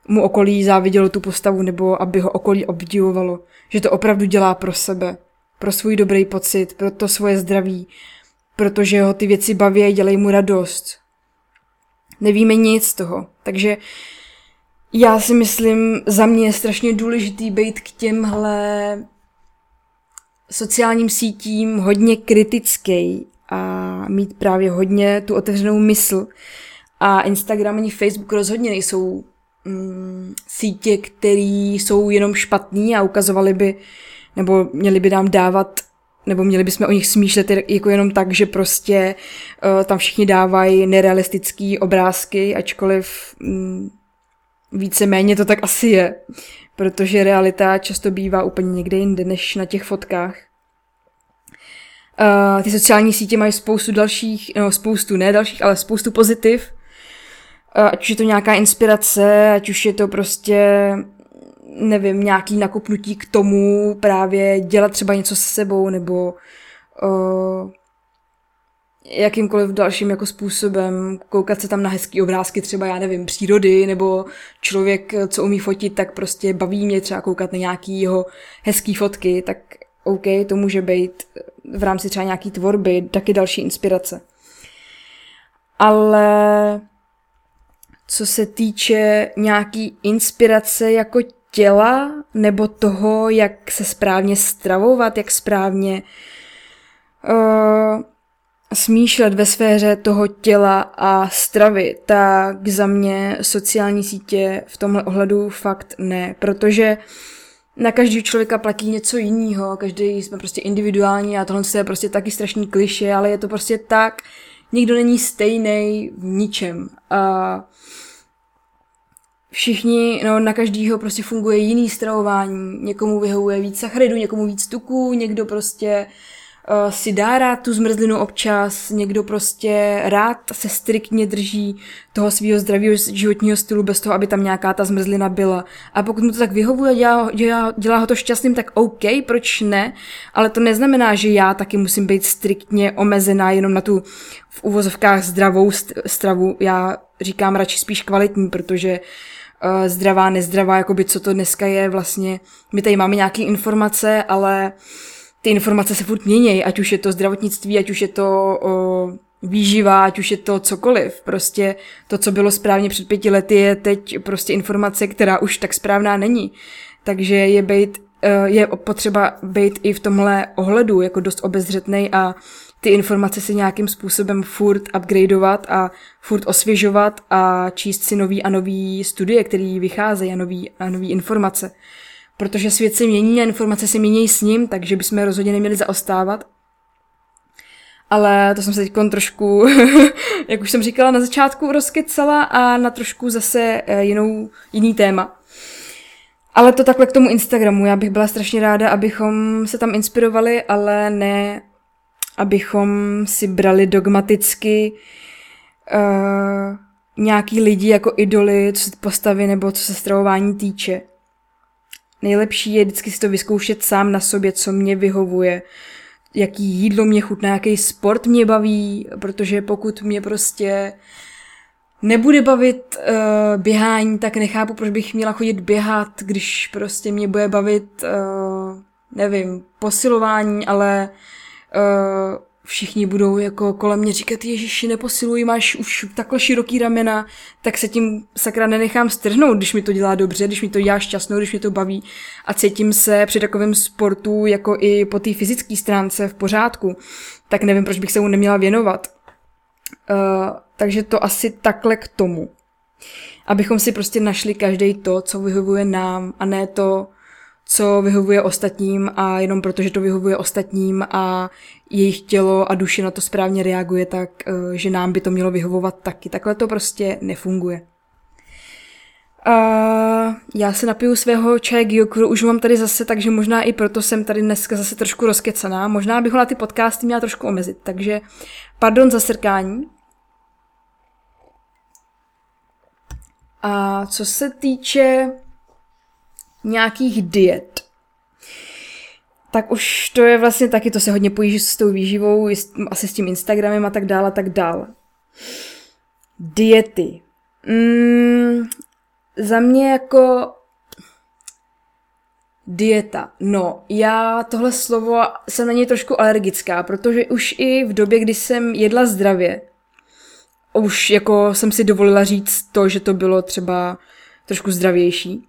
mu okolí závidělo tu postavu nebo aby ho okolí obdivovalo. Že to opravdu dělá pro sebe, pro svůj dobrý pocit, pro to svoje zdraví, protože ho ty věci baví, dělají mu radost, Nevíme nic z toho. Takže já si myslím, za mě je strašně důležitý být k těmhle sociálním sítím hodně kritický a mít právě hodně tu otevřenou mysl. A Instagram ani Facebook rozhodně nejsou mm, sítě, které jsou jenom špatný a ukazovali by, nebo měli by nám dávat nebo měli bychom o nich smýšlet jako jenom tak, že prostě uh, tam všichni dávají nerealistický obrázky, ačkoliv um, víceméně to tak asi je, protože realita často bývá úplně někde jinde než na těch fotkách. Uh, ty sociální sítě mají spoustu dalších, no spoustu, ne dalších, ale spoustu pozitiv. Uh, ať už je to nějaká inspirace, ať už je to prostě nevím, nějaký nakopnutí k tomu právě dělat třeba něco se sebou nebo uh, jakýmkoliv dalším jako způsobem, koukat se tam na hezký obrázky třeba, já nevím, přírody, nebo člověk, co umí fotit, tak prostě baví mě třeba koukat na nějaký jeho hezký fotky, tak OK, to může být v rámci třeba nějaký tvorby, taky další inspirace. Ale co se týče nějaký inspirace jako těla nebo toho, jak se správně stravovat, jak správně uh, smýšlet ve sféře toho těla a stravy, tak za mě sociální sítě v tomhle ohledu fakt ne, protože na každý člověka platí něco jiného, každý jsme prostě individuální a tohle je prostě taky strašný kliše, ale je to prostě tak, nikdo není stejný v ničem. A všichni, no na každýho prostě funguje jiný stravování. Někomu vyhovuje víc sacharidů, někomu víc tuků, někdo prostě si dá rád tu zmrzlinu občas, někdo prostě rád se striktně drží toho svého zdravého životního stylu bez toho, aby tam nějaká ta zmrzlina byla. A pokud mu to tak vyhovuje, dělá, dělá, dělá ho to šťastným, tak OK, proč ne? Ale to neznamená, že já taky musím být striktně omezená jenom na tu v uvozovkách zdravou stravu. Já říkám radši spíš kvalitní, protože uh, uh, zdravá, nezdravá, jakoby co to dneska je vlastně. My tady máme nějaké informace, ale ty informace se furt měnějí, ať už je to zdravotnictví, ať už je to o, výživa, ať už je to cokoliv. Prostě to, co bylo správně před pěti lety, je teď prostě informace, která už tak správná není. Takže je, být, e, je potřeba být i v tomhle ohledu jako dost obezřetný a ty informace si nějakým způsobem furt upgradeovat a furt osvěžovat a číst si nový a nový studie, které vycházejí a nový a nový informace. Protože svět se mění a informace se mění s ním, takže bychom rozhodně neměli zaostávat. Ale to jsem se teď trošku, jak už jsem říkala na začátku, rozkecala a na trošku zase eh, jinou, jiný téma. Ale to takhle k tomu Instagramu. Já bych byla strašně ráda, abychom se tam inspirovali, ale ne abychom si brali dogmaticky uh, nějaký lidi jako idoly, co se postavy nebo co se stravování týče. Nejlepší je vždycky si to vyzkoušet sám na sobě, co mě vyhovuje, jaký jídlo mě chutná, jaký sport mě baví, protože pokud mě prostě nebude bavit uh, běhání, tak nechápu, proč bych měla chodit běhat, když prostě mě bude bavit, uh, nevím, posilování, ale uh, všichni budou jako kolem mě říkat, Ježiši, neposiluj, máš už takhle široký ramena, tak se tím sakra nenechám strhnout, když mi to dělá dobře, když mi to dělá šťastnou, když mi to baví a cítím se při takovém sportu jako i po té fyzické stránce v pořádku, tak nevím, proč bych se mu neměla věnovat. Uh, takže to asi takhle k tomu. Abychom si prostě našli každý to, co vyhovuje nám a ne to, co vyhovuje ostatním a jenom protože to vyhovuje ostatním a jejich tělo a duše na to správně reaguje, tak eh, že nám by to mělo vyhovovat taky. Takhle to prostě nefunguje. A já se napiju svého čaje Gyokuru, už mám tady zase, takže možná i proto jsem tady dneska zase trošku rozkecaná. Možná bych ho na ty podcasty měla trošku omezit, takže pardon za srkání. A co se týče nějakých diet, tak už to je vlastně taky, to se hodně pojí s tou výživou, asi s tím Instagramem a tak dále a tak dále. Diety. Mm, za mě jako dieta. No, já tohle slovo jsem na něj trošku alergická, protože už i v době, kdy jsem jedla zdravě, už jako jsem si dovolila říct to, že to bylo třeba trošku zdravější,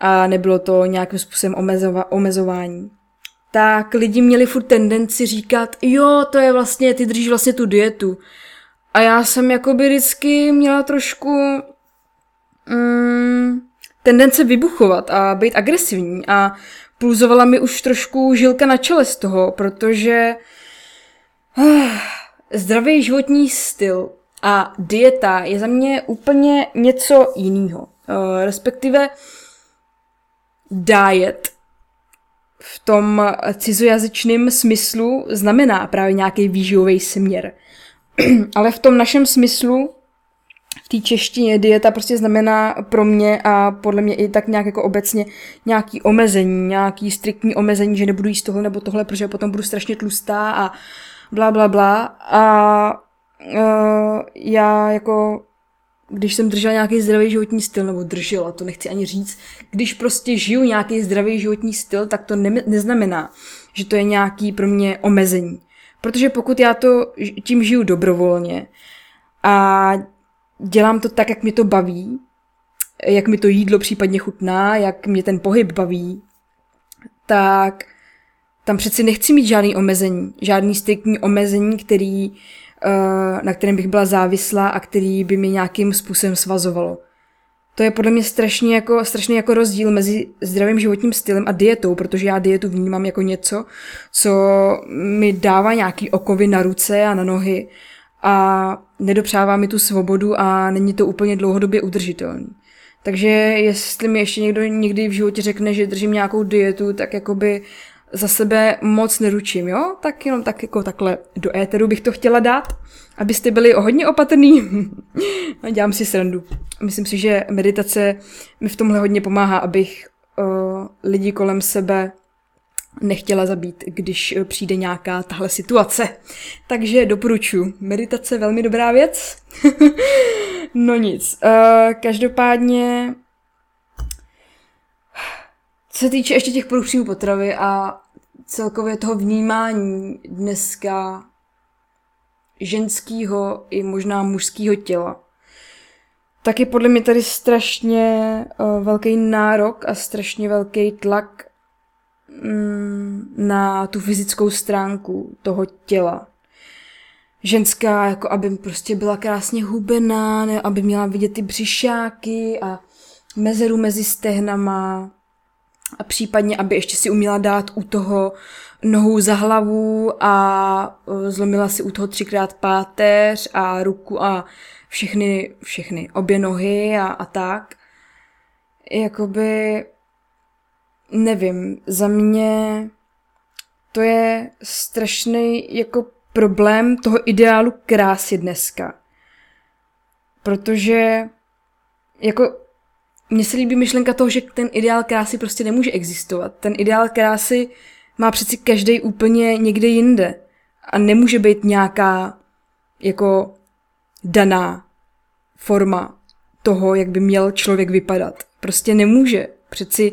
a nebylo to nějakým způsobem omezova- omezování, tak lidi měli furt tendenci říkat, jo, to je vlastně, ty držíš vlastně tu dietu. A já jsem jako by vždycky měla trošku mm, tendence vybuchovat a být agresivní a pulzovala mi už trošku žilka na čele z toho, protože uh, zdravý životní styl a dieta je za mě úplně něco jiného. Uh, respektive diet v tom cizojazyčném smyslu znamená právě nějaký výživový směr. Ale v tom našem smyslu, v té češtině dieta prostě znamená pro mě a podle mě i tak nějak jako obecně nějaký omezení, nějaký striktní omezení, že nebudu jíst tohle nebo tohle, protože potom budu strašně tlustá a bla bla bla. A uh, já jako když jsem držela nějaký zdravý životní styl, nebo držela, to nechci ani říct, když prostě žiju nějaký zdravý životní styl, tak to ne- neznamená, že to je nějaký pro mě omezení. Protože pokud já to tím žiju dobrovolně a dělám to tak, jak mi to baví, jak mi to jídlo případně chutná, jak mě ten pohyb baví, tak tam přeci nechci mít žádný omezení, žádný striktní omezení, který na kterém bych byla závislá a který by mi nějakým způsobem svazovalo. To je podle mě strašně jako, strašný jako rozdíl mezi zdravým životním stylem a dietou, protože já dietu vnímám jako něco, co mi dává nějaký okovy na ruce a na nohy a nedopřává mi tu svobodu a není to úplně dlouhodobě udržitelný. Takže jestli mi ještě někdo někdy v životě řekne, že držím nějakou dietu, tak jakoby za sebe moc neručím, jo? Tak jenom tak jako takhle do éteru bych to chtěla dát, abyste byli o hodně opatrný. Dělám si srandu. Myslím si, že meditace mi v tomhle hodně pomáhá, abych uh, lidi kolem sebe nechtěla zabít, když přijde nějaká tahle situace. Takže doporučuji. Meditace velmi dobrá věc. no nic. Uh, každopádně co se týče ještě těch produktů potravy a celkově toho vnímání dneska ženského i možná mužského těla. Tak je podle mě tady strašně uh, velký nárok a strašně velký tlak mm, na tu fyzickou stránku toho těla. Ženská, jako aby prostě byla krásně hubená, ne, aby měla vidět ty břišáky a mezeru mezi stehnama a případně, aby ještě si uměla dát u toho nohu za hlavu a e, zlomila si u toho třikrát páteř a ruku a všechny, všechny, obě nohy a, a tak. Jakoby, nevím, za mě to je strašný jako problém toho ideálu krásy dneska. Protože jako mně se líbí myšlenka toho, že ten ideál krásy prostě nemůže existovat. Ten ideál krásy má přeci každý úplně někde jinde. A nemůže být nějaká jako daná forma toho, jak by měl člověk vypadat. Prostě nemůže. Přeci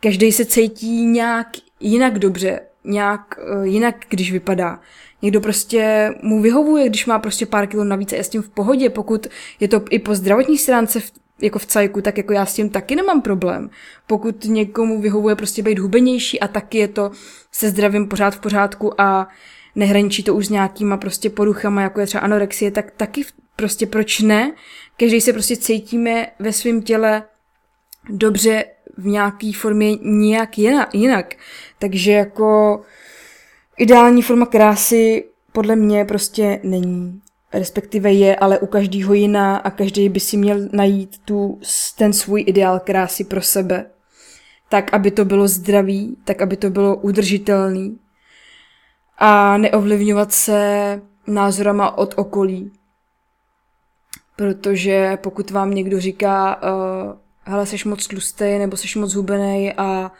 každý se cítí nějak jinak dobře, nějak uh, jinak, když vypadá. Někdo prostě mu vyhovuje, když má prostě pár kilo navíc a je s tím v pohodě, pokud je to i po zdravotní stránce v, jako v cajku, tak jako já s tím taky nemám problém. Pokud někomu vyhovuje prostě být hubenější a taky je to se zdravím pořád v pořádku a nehraničí to už s nějakýma prostě poruchama, jako je třeba anorexie, tak taky prostě proč ne? Každý se prostě cítíme ve svém těle dobře v nějaké formě nějak jinak. Takže jako ideální forma krásy podle mě prostě není respektive je, ale u každého jiná a každý by si měl najít tu, ten svůj ideál krásy pro sebe. Tak, aby to bylo zdravý, tak, aby to bylo udržitelný a neovlivňovat se názorama od okolí. Protože pokud vám někdo říká, uh, hele, seš moc tlustý nebo seš moc hubený a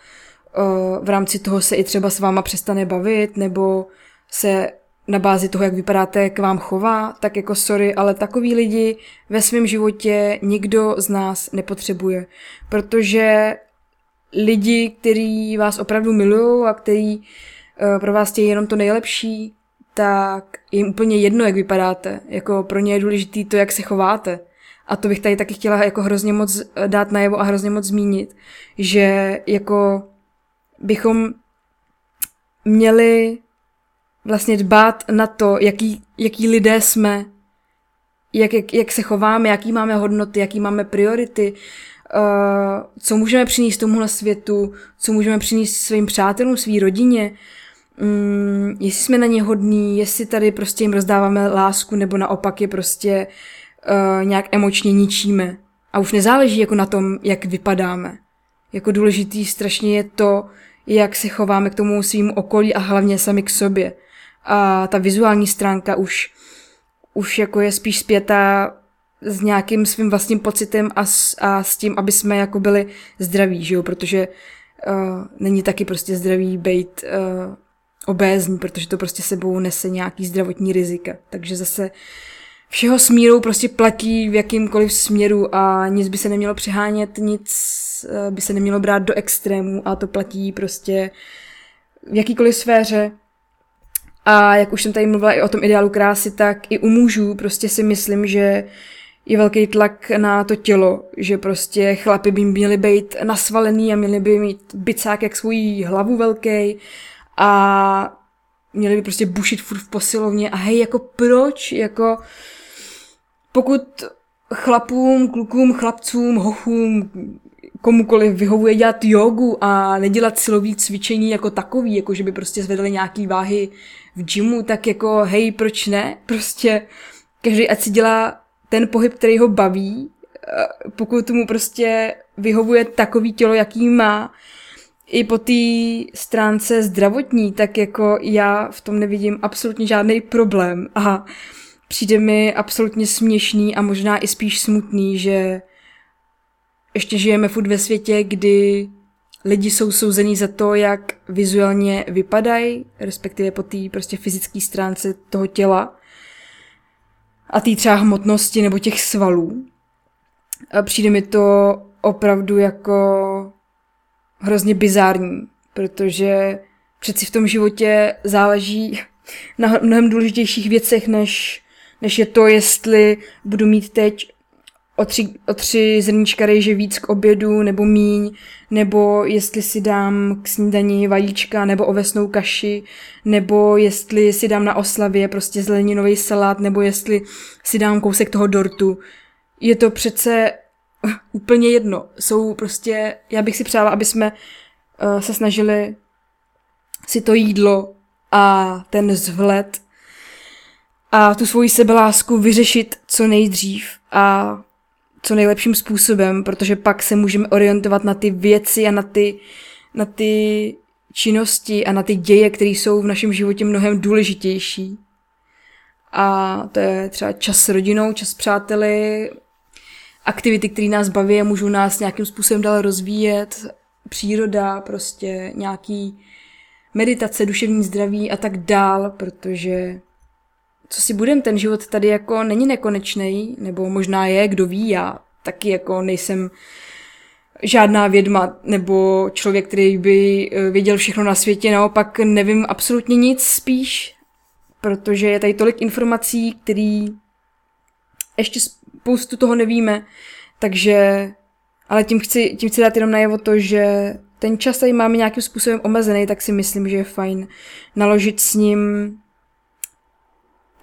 uh, v rámci toho se i třeba s váma přestane bavit nebo se na bázi toho, jak vypadáte, k vám chová, tak jako sorry, ale takový lidi ve svém životě nikdo z nás nepotřebuje. Protože lidi, kteří vás opravdu milují a kteří uh, pro vás chtějí jenom to nejlepší, tak jim úplně jedno, jak vypadáte. Jako pro ně je důležité to, jak se chováte. A to bych tady taky chtěla jako hrozně moc eh, dát najevo a hrozně moc zmínit, že jako bychom měli vlastně dbát na to, jaký, jaký lidé jsme, jak, jak, jak se chováme, jaký máme hodnoty, jaký máme priority, uh, co můžeme přinést tomuhle světu, co můžeme přinést svým přátelům, svý rodině, um, jestli jsme na ně hodní, jestli tady prostě jim rozdáváme lásku, nebo naopak je prostě uh, nějak emočně ničíme. A už nezáleží jako na tom, jak vypadáme. Jako důležitý strašně je to, jak se chováme k tomu svým okolí a hlavně sami k sobě a ta vizuální stránka už, už jako je spíš zpětá s nějakým svým vlastním pocitem a s, a s tím, aby jsme jako byli zdraví, že jo? protože uh, není taky prostě zdravý být uh, obézní, protože to prostě sebou nese nějaký zdravotní rizika. Takže zase všeho smírou prostě platí v jakýmkoliv směru a nic by se nemělo přehánět, nic uh, by se nemělo brát do extrému a to platí prostě v jakýkoliv sféře, a jak už jsem tady mluvila i o tom ideálu krásy, tak i u mužů prostě si myslím, že je velký tlak na to tělo, že prostě chlapy by měli být nasvalený a měli by mít bicák jak svůj hlavu velký a měli by prostě bušit furt v posilovně. A hej, jako proč, jako pokud chlapům, klukům, chlapcům, hochům, komukoliv vyhovuje dělat jogu a nedělat silový cvičení jako takový, jako že by prostě zvedali nějaký váhy v gymu, tak jako hej, proč ne? Prostě každý ať si dělá ten pohyb, který ho baví, pokud mu prostě vyhovuje takový tělo, jaký má, i po té stránce zdravotní, tak jako já v tom nevidím absolutně žádný problém a přijde mi absolutně směšný a možná i spíš smutný, že ještě žijeme furt ve světě, kdy lidi jsou souzení za to, jak vizuálně vypadají, respektive po té prostě fyzické stránce toho těla a té třeba hmotnosti nebo těch svalů. A přijde mi to opravdu jako hrozně bizární, protože přeci v tom životě záleží na mnohem důležitějších věcech, než, než je to, jestli budu mít teď o tři, o tři zrníčka rejže víc k obědu nebo míň, nebo jestli si dám k snídani vajíčka nebo ovesnou kaši, nebo jestli si dám na oslavě prostě zeleninový salát, nebo jestli si dám kousek toho dortu. Je to přece úplně jedno. Jsou prostě, já bych si přála, aby jsme uh, se snažili si to jídlo a ten vzhled a tu svoji sebelásku vyřešit co nejdřív a co nejlepším způsobem, protože pak se můžeme orientovat na ty věci a na ty, na ty činnosti a na ty děje, které jsou v našem životě mnohem důležitější. A to je třeba čas s rodinou, čas s přáteli, aktivity, které nás baví a můžou nás nějakým způsobem dál rozvíjet, příroda, prostě nějaký meditace, duševní zdraví a tak dál, protože co si budem, ten život tady jako není nekonečný, nebo možná je, kdo ví, já taky jako nejsem žádná vědma nebo člověk, který by eh, věděl všechno na světě, naopak nevím absolutně nic spíš, protože je tady tolik informací, který ještě spoustu toho nevíme, takže, ale tím chci, tím chci dát jenom najevo to, že ten čas tady máme nějakým způsobem omezený, tak si myslím, že je fajn naložit s ním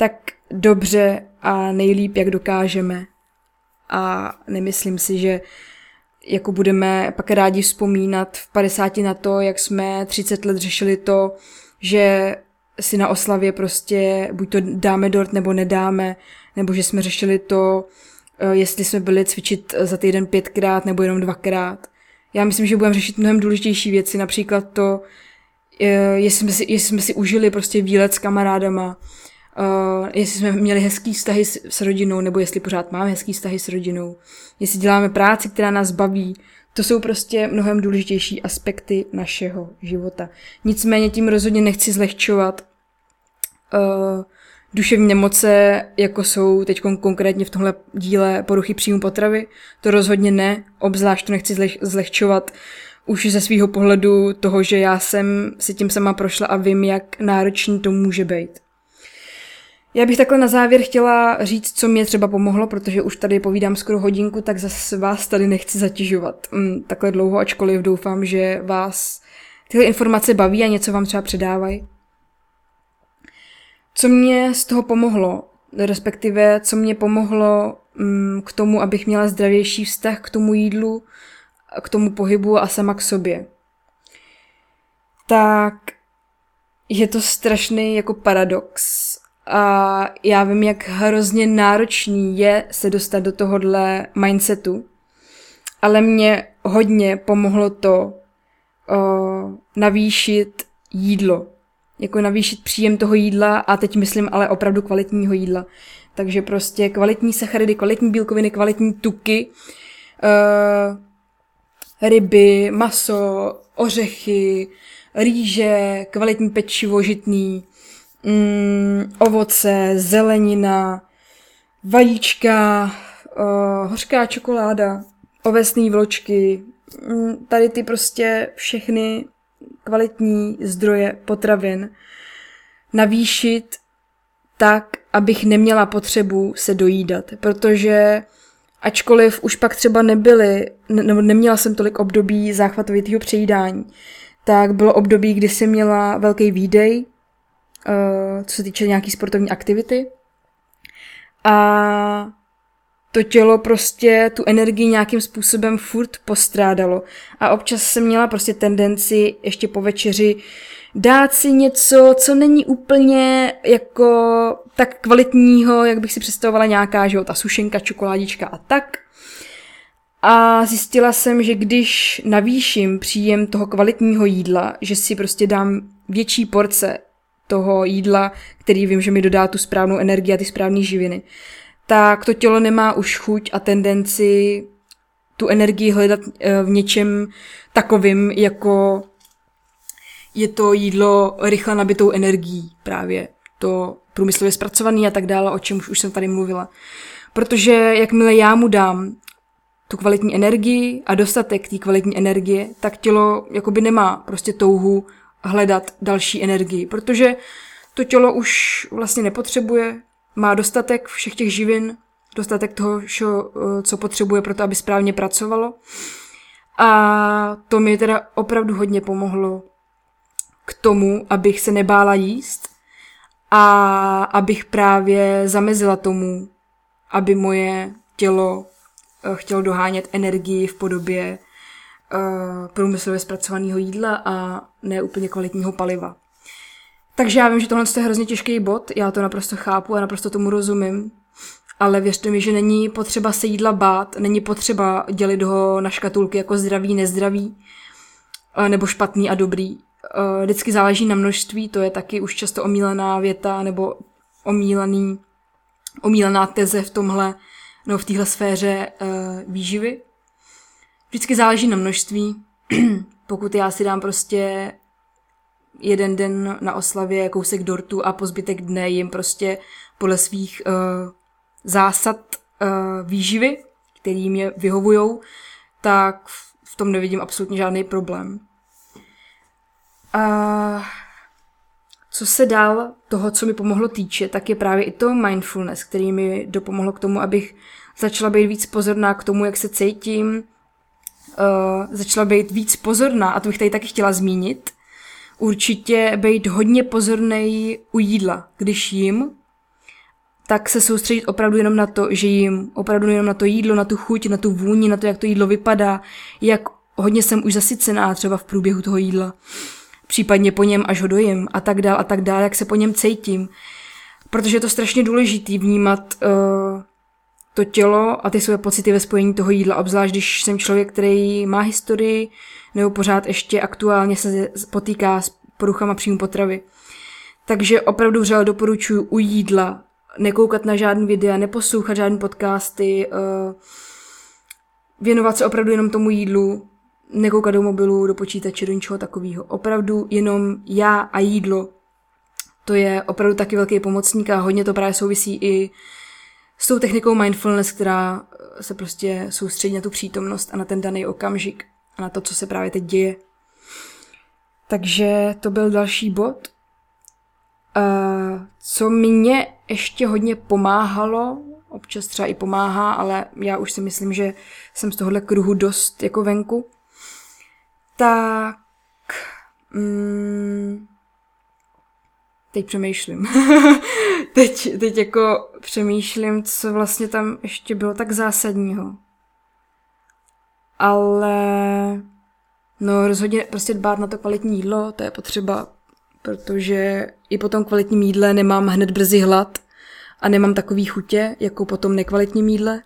tak dobře a nejlíp, jak dokážeme. A nemyslím si, že jako budeme pak rádi vzpomínat v 50 na to, jak jsme 30 let řešili to, že si na oslavě prostě buď to dáme dort nebo nedáme, nebo že jsme řešili to, eh, jestli jsme byli cvičit za týden pětkrát nebo jenom dvakrát. Já myslím, že budeme řešit mnohem důležitější věci, například to, eh, jestli jsme si, jestli jsme si užili prostě výlet s kamarádama, Uh, jestli jsme měli hezký vztahy s, s rodinou, nebo jestli pořád máme hezký vztahy s rodinou, jestli děláme práci, která nás baví, to jsou prostě mnohem důležitější aspekty našeho života. Nicméně tím rozhodně nechci zlehčovat uh, duševní nemoce, jako jsou teď konkrétně v tomhle díle poruchy příjmu potravy. To rozhodně ne, obzvlášť to nechci zleh- zlehčovat už ze svého pohledu toho, že já jsem si tím sama prošla a vím, jak náročný to může být. Já bych takhle na závěr chtěla říct, co mě třeba pomohlo, protože už tady povídám skoro hodinku, tak zase vás tady nechci zatěžovat mm, takhle dlouho, ačkoliv doufám, že vás tyhle informace baví a něco vám třeba předávají. Co mě z toho pomohlo, respektive co mě pomohlo mm, k tomu, abych měla zdravější vztah k tomu jídlu, k tomu pohybu a sama k sobě. Tak je to strašný jako paradox, a já vím, jak hrozně náročný je se dostat do tohohle mindsetu, ale mě hodně pomohlo to o, navýšit jídlo. Jako navýšit příjem toho jídla a teď myslím ale opravdu kvalitního jídla. Takže prostě kvalitní sacharidy, kvalitní bílkoviny, kvalitní tuky, uh, ryby, maso, ořechy, rýže, kvalitní pečivo žitný, mm, ovoce, zelenina, vajíčka, uh, hořká čokoláda, ovesné vločky, mm, tady ty prostě všechny kvalitní zdroje potravin navýšit tak, abych neměla potřebu se dojídat, protože ačkoliv už pak třeba nebyly, nebo neměla jsem tolik období záchvatovitého přejídání, tak bylo období, kdy jsem měla velký výdej, co se týče nějaký sportovní aktivity. A to tělo prostě tu energii nějakým způsobem furt postrádalo. A občas jsem měla prostě tendenci ještě po večeři dát si něco, co není úplně jako tak kvalitního, jak bych si představovala nějaká, že jo, ta sušenka, čokoládička a tak. A zjistila jsem, že když navýším příjem toho kvalitního jídla, že si prostě dám větší porce toho jídla, který vím, že mi dodá tu správnou energii a ty správné živiny, tak to tělo nemá už chuť a tendenci tu energii hledat eh, v něčem takovým, jako je to jídlo rychle nabitou energií, právě to průmyslově zpracovaný a tak dále, o čem už jsem tady mluvila. Protože jakmile já mu dám tu kvalitní energii a dostatek té kvalitní energie, tak tělo jakoby nemá prostě touhu hledat další energii, protože to tělo už vlastně nepotřebuje, má dostatek všech těch živin, dostatek toho, co potřebuje pro to, aby správně pracovalo. A to mi teda opravdu hodně pomohlo k tomu, abych se nebála jíst a abych právě zamezila tomu, aby moje tělo eh, chtělo dohánět energii v podobě uh, průmyslově zpracovaného jídla a ne úplně kvalitního paliva. Takže já vím, že tohle je hrozně těžký bod, já to naprosto chápu a naprosto tomu rozumím, ale věřte mi, že není potřeba se jídla bát, není potřeba dělit ho na škatulky jako zdravý, nezdravý, eh, nebo špatný a dobrý. Eh, vždycky záleží na množství, to je taky už často omílená věta nebo omílený, omílená teze v tomhle, nebo v téhle sféře výživy. Vždycky záleží na množství. Pokud já si dám prostě jeden den na oslavě kousek dortu a po zbytek dne jim prostě podle svých uh, zásad uh, výživy, který mě vyhovujou, tak v tom nevidím absolutně žádný problém. A co se dál toho, co mi pomohlo týče, tak je právě i to mindfulness, který mi dopomohlo k tomu, abych začala být víc pozorná k tomu, jak se cítím, uh, začala být víc pozorná, a to bych tady taky chtěla zmínit, určitě být hodně pozorný u jídla. Když jím, tak se soustředit opravdu jenom na to, že jim opravdu jenom na to jídlo, na tu chuť, na tu vůni, na to, jak to jídlo vypadá, jak hodně jsem už zasycená třeba v průběhu toho jídla, případně po něm, až ho dojím a tak dál a tak dál, jak se po něm cítím. Protože je to strašně důležitý vnímat uh, to tělo a ty své pocity ve spojení toho jídla, obzvlášť když jsem člověk, který má historii nebo pořád ještě aktuálně se potýká s poruchama příjmu potravy. Takže opravdu vřele doporučuji u jídla nekoukat na žádný videa, neposlouchat žádné podcasty, uh, věnovat se opravdu jenom tomu jídlu, nekoukat do mobilu, do počítače, do ničeho takového. Opravdu jenom já a jídlo. To je opravdu taky velký pomocník a hodně to právě souvisí i s tou technikou mindfulness, která se prostě soustředí na tu přítomnost a na ten daný okamžik a na to, co se právě teď děje. Takže to byl další bod. Uh, co mě ještě hodně pomáhalo, občas třeba i pomáhá, ale já už si myslím, že jsem z tohohle kruhu dost jako venku, tak mm, teď přemýšlím. teď, teď jako přemýšlím, co vlastně tam ještě bylo tak zásadního. Ale no rozhodně prostě dbát na to kvalitní jídlo, to je potřeba, protože i po tom kvalitním jídle nemám hned brzy hlad a nemám takový chutě, jako po tom nekvalitním jídle.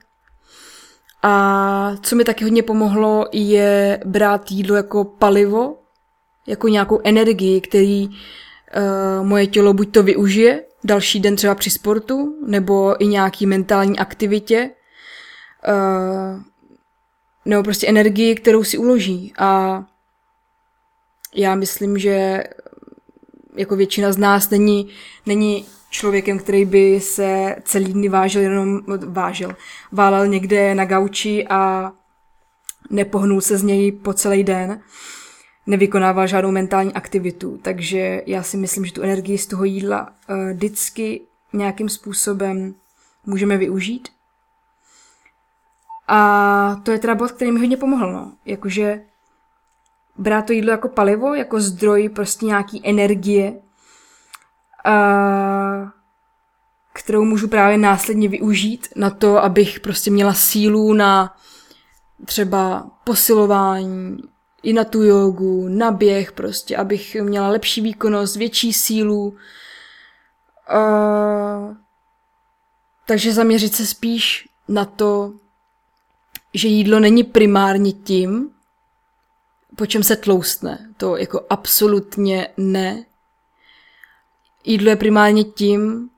A co mi taky hodně pomohlo, je brát jídlo jako palivo, jako nějakou energii, který uh, moje tělo buď to využije další den třeba při sportu, nebo i nějaký mentální aktivitě, uh, nebo prostě energii, kterou si uloží. A já myslím, že jako většina z nás není, není člověkem, který by se celý dny vážil, jenom vážil, válel někde na gauči a nepohnul se z něj po celý den, nevykonával žádnou mentální aktivitu. Takže já si myslím, že tu energii z toho jídla uh, vždycky nějakým způsobem můžeme využít. A to je teda bod, který mi hodně pomohl, no. Jakože brát to jídlo jako palivo, jako zdroj prostě nějaký energie, a, kterou můžu právě následně využít na to, abych prostě měla sílu na třeba posilování, i na tu jogu, na běh prostě, abych měla lepší výkonnost, větší sílu. A, takže zaměřit se spíš na to, že jídlo není primárně tím, po čem se tloustne. To jako absolutně ne. Jídlo je primárně tím,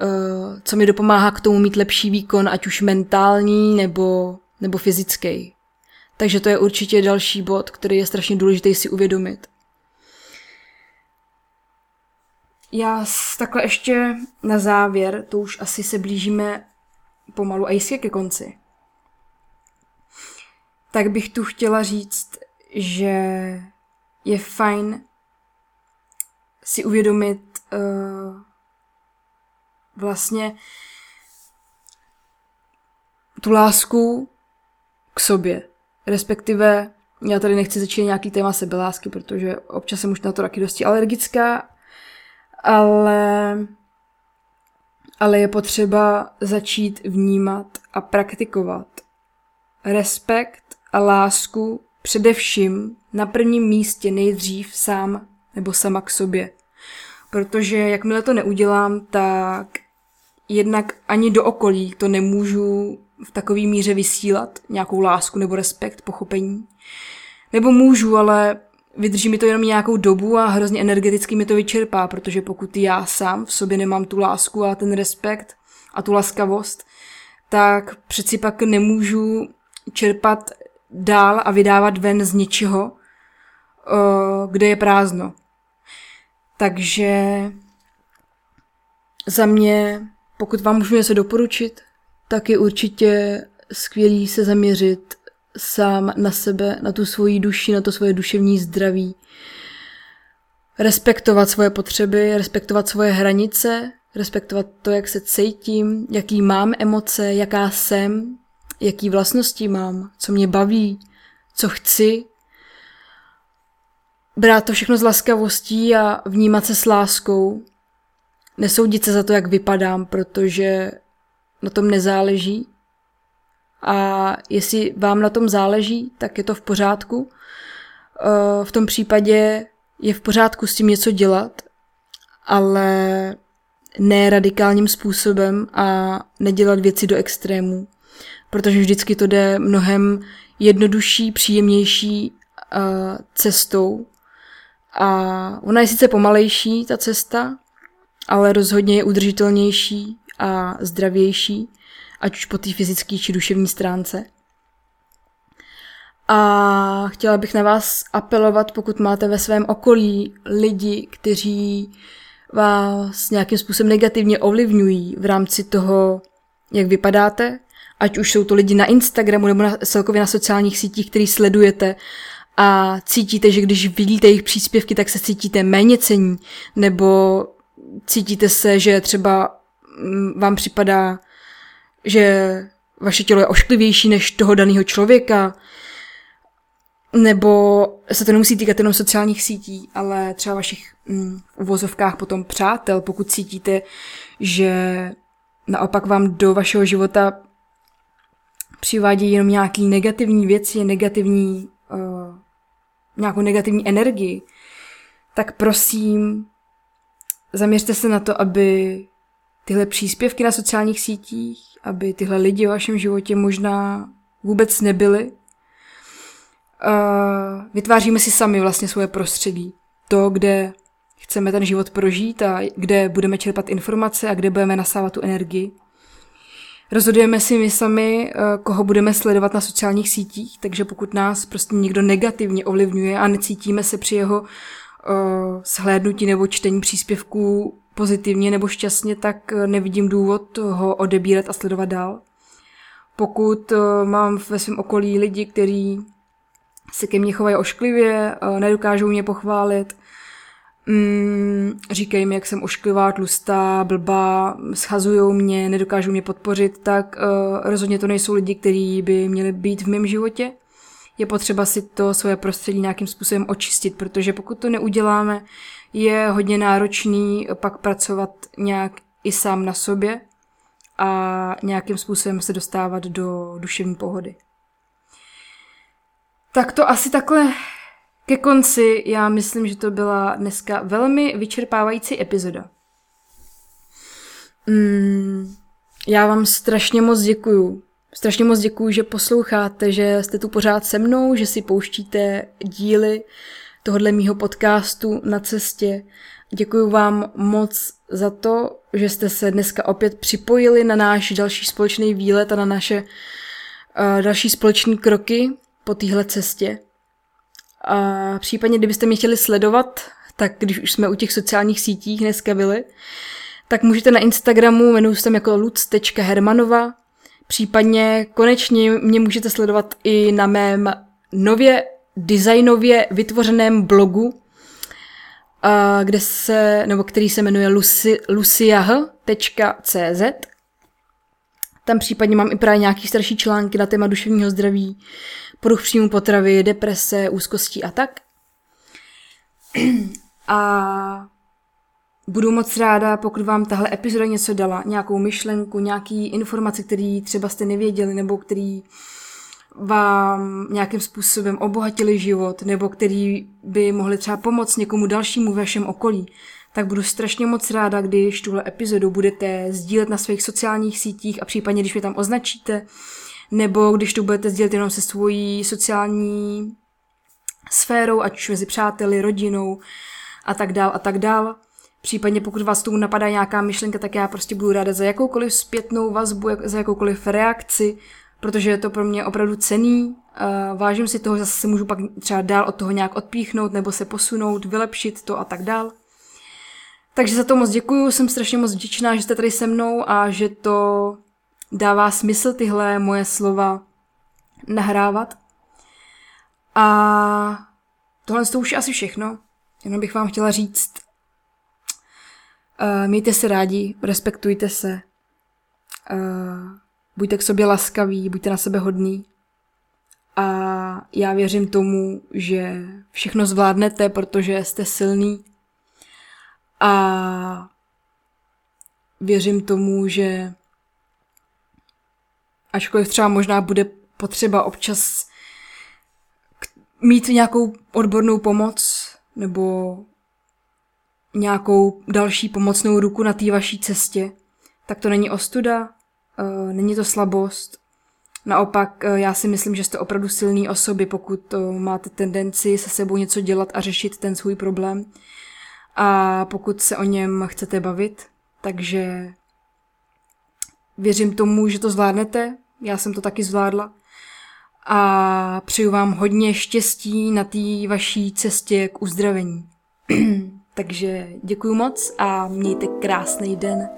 eh, co mi dopomáhá k tomu mít lepší výkon, ať už mentální nebo, nebo fyzický. Takže to je určitě další bod, který je strašně důležitý si uvědomit. Já takhle ještě na závěr, to už asi se blížíme pomalu a jistě ke konci. Tak bych tu chtěla říct, že je fajn si uvědomit uh, vlastně tu lásku k sobě. Respektive, já tady nechci začít nějaký téma sebelásky, protože občas jsem už na to taky dosti alergická, ale, ale je potřeba začít vnímat a praktikovat respekt a lásku především na prvním místě nejdřív sám nebo sama k sobě. Protože jakmile to neudělám, tak jednak ani do okolí to nemůžu v takové míře vysílat, nějakou lásku nebo respekt, pochopení. Nebo můžu, ale vydrží mi to jenom nějakou dobu a hrozně energeticky mi to vyčerpá, protože pokud já sám v sobě nemám tu lásku a ten respekt a tu laskavost, tak přeci pak nemůžu čerpat dál a vydávat ven z něčeho, kde je prázdno. Takže za mě, pokud vám můžu něco doporučit, tak je určitě skvělý se zaměřit sám na sebe, na tu svoji duši, na to svoje duševní zdraví. Respektovat svoje potřeby, respektovat svoje hranice, respektovat to, jak se cítím, jaký mám emoce, jaká jsem, jaký vlastnosti mám, co mě baví, co chci. Brát to všechno s laskavostí a vnímat se s láskou. Nesoudit se za to, jak vypadám, protože na tom nezáleží. A jestli vám na tom záleží, tak je to v pořádku. Eh, v tom případě je v pořádku s tím něco dělat, ale ne radikálním způsobem a nedělat věci do extrémů protože vždycky to jde mnohem jednodušší, příjemnější uh, cestou. A ona je sice pomalejší, ta cesta, ale rozhodně je udržitelnější a zdravější, ať už po té fyzické či duševní stránce. A chtěla bych na vás apelovat, pokud máte ve svém okolí lidi, kteří vás nějakým způsobem negativně ovlivňují v rámci toho, jak vypadáte, ať už jsou to lidi na Instagramu nebo na, celkově na sociálních sítích, který sledujete a cítíte, že když vidíte jejich příspěvky, tak se cítíte méně cení, nebo cítíte se, že třeba vám připadá, že vaše tělo je ošklivější než toho daného člověka, nebo se to nemusí týkat jenom sociálních sítí, ale třeba vašich mm, uvozovkách potom přátel, pokud cítíte, že naopak vám do vašeho života přivádí jenom nějaký negativní věci, negativní, uh, nějakou negativní energii, tak prosím, zaměřte se na to, aby tyhle příspěvky na sociálních sítích, aby tyhle lidi v vašem životě možná vůbec nebyly. Vytváříme si sami vlastně svoje prostředí. To, kde chceme ten život prožít a kde budeme čerpat informace a kde budeme nasávat tu energii. Rozhodujeme si my sami, eh, koho budeme sledovat na sociálních sítích, takže pokud nás prostě někdo negativně ovlivňuje a necítíme se při jeho uh, shlédnutí nebo čtení příspěvků pozitivně nebo šťastně, tak eh, nevidím důvod ho odebírat a sledovat dál. Pokud uh, mám ve svém okolí lidi, kteří se ke mně chovají ošklivě, uh, nedokážou mě pochválit, Mm, říkají mi, jak jsem ošklivá, tlustá, blbá, schazují mě, nedokážou mě podpořit, tak uh, rozhodně to nejsou lidi, kteří by měli být v mém životě. Je potřeba si to svoje prostředí nějakým způsobem očistit, protože pokud to neuděláme, je hodně náročný pak pracovat nějak i sám na sobě a nějakým způsobem se dostávat do duševní pohody. Tak to asi takhle ke konci já myslím, že to byla dneska velmi vyčerpávající epizoda. Mm, já vám strašně moc děkuju. Strašně moc děkuju, že posloucháte, že jste tu pořád se mnou, že si pouštíte díly tohohle mýho podcastu na cestě. Děkuju vám moc za to, že jste se dneska opět připojili na náš další společný výlet a na naše uh, další společné kroky po téhle cestě. A případně, kdybyste mě chtěli sledovat, tak když už jsme u těch sociálních sítích dneska byli, tak můžete na Instagramu, jmenuji se tam jako luc.hermanova, případně konečně mě můžete sledovat i na mém nově designově vytvořeném blogu kde se, nebo který se jmenuje luci, luciah.cz. Tam případně mám i právě nějaký starší články na téma duševního zdraví, poruch příjmu potravy, deprese, úzkostí a tak. A budu moc ráda, pokud vám tahle epizoda něco dala, nějakou myšlenku, nějaký informace, který třeba jste nevěděli, nebo který vám nějakým způsobem obohatili život, nebo který by mohli třeba pomoct někomu dalšímu v vašem okolí, tak budu strašně moc ráda, když tuhle epizodu budete sdílet na svých sociálních sítích a případně, když mě tam označíte, nebo když to budete sdílet jenom se svojí sociální sférou, ať už mezi přáteli, rodinou a tak dál a tak dál. Případně pokud vás tomu napadá nějaká myšlenka, tak já prostě budu ráda za jakoukoliv zpětnou vazbu, za jakoukoliv reakci, protože je to pro mě opravdu cený. Vážím si toho, zase se můžu pak třeba dál od toho nějak odpíchnout nebo se posunout, vylepšit to a tak dál. Takže za to moc děkuju, jsem strašně moc vděčná, že jste tady se mnou a že to dává smysl tyhle moje slova nahrávat. A tohle to už je asi všechno. Jenom bych vám chtěla říct, uh, mějte se rádi, respektujte se, uh, buďte k sobě laskaví, buďte na sebe hodný. A já věřím tomu, že všechno zvládnete, protože jste silný. A věřím tomu, že ačkoliv třeba možná bude potřeba občas mít nějakou odbornou pomoc nebo nějakou další pomocnou ruku na té vaší cestě, tak to není ostuda, není to slabost. Naopak, uh, já si myslím, že jste opravdu silný osoby, pokud uh, máte tendenci se sebou něco dělat a řešit ten svůj problém. A pokud se o něm chcete bavit, takže věřím tomu, že to zvládnete. Já jsem to taky zvládla. A přeju vám hodně štěstí na té vaší cestě k uzdravení. takže děkuji moc a mějte krásný den.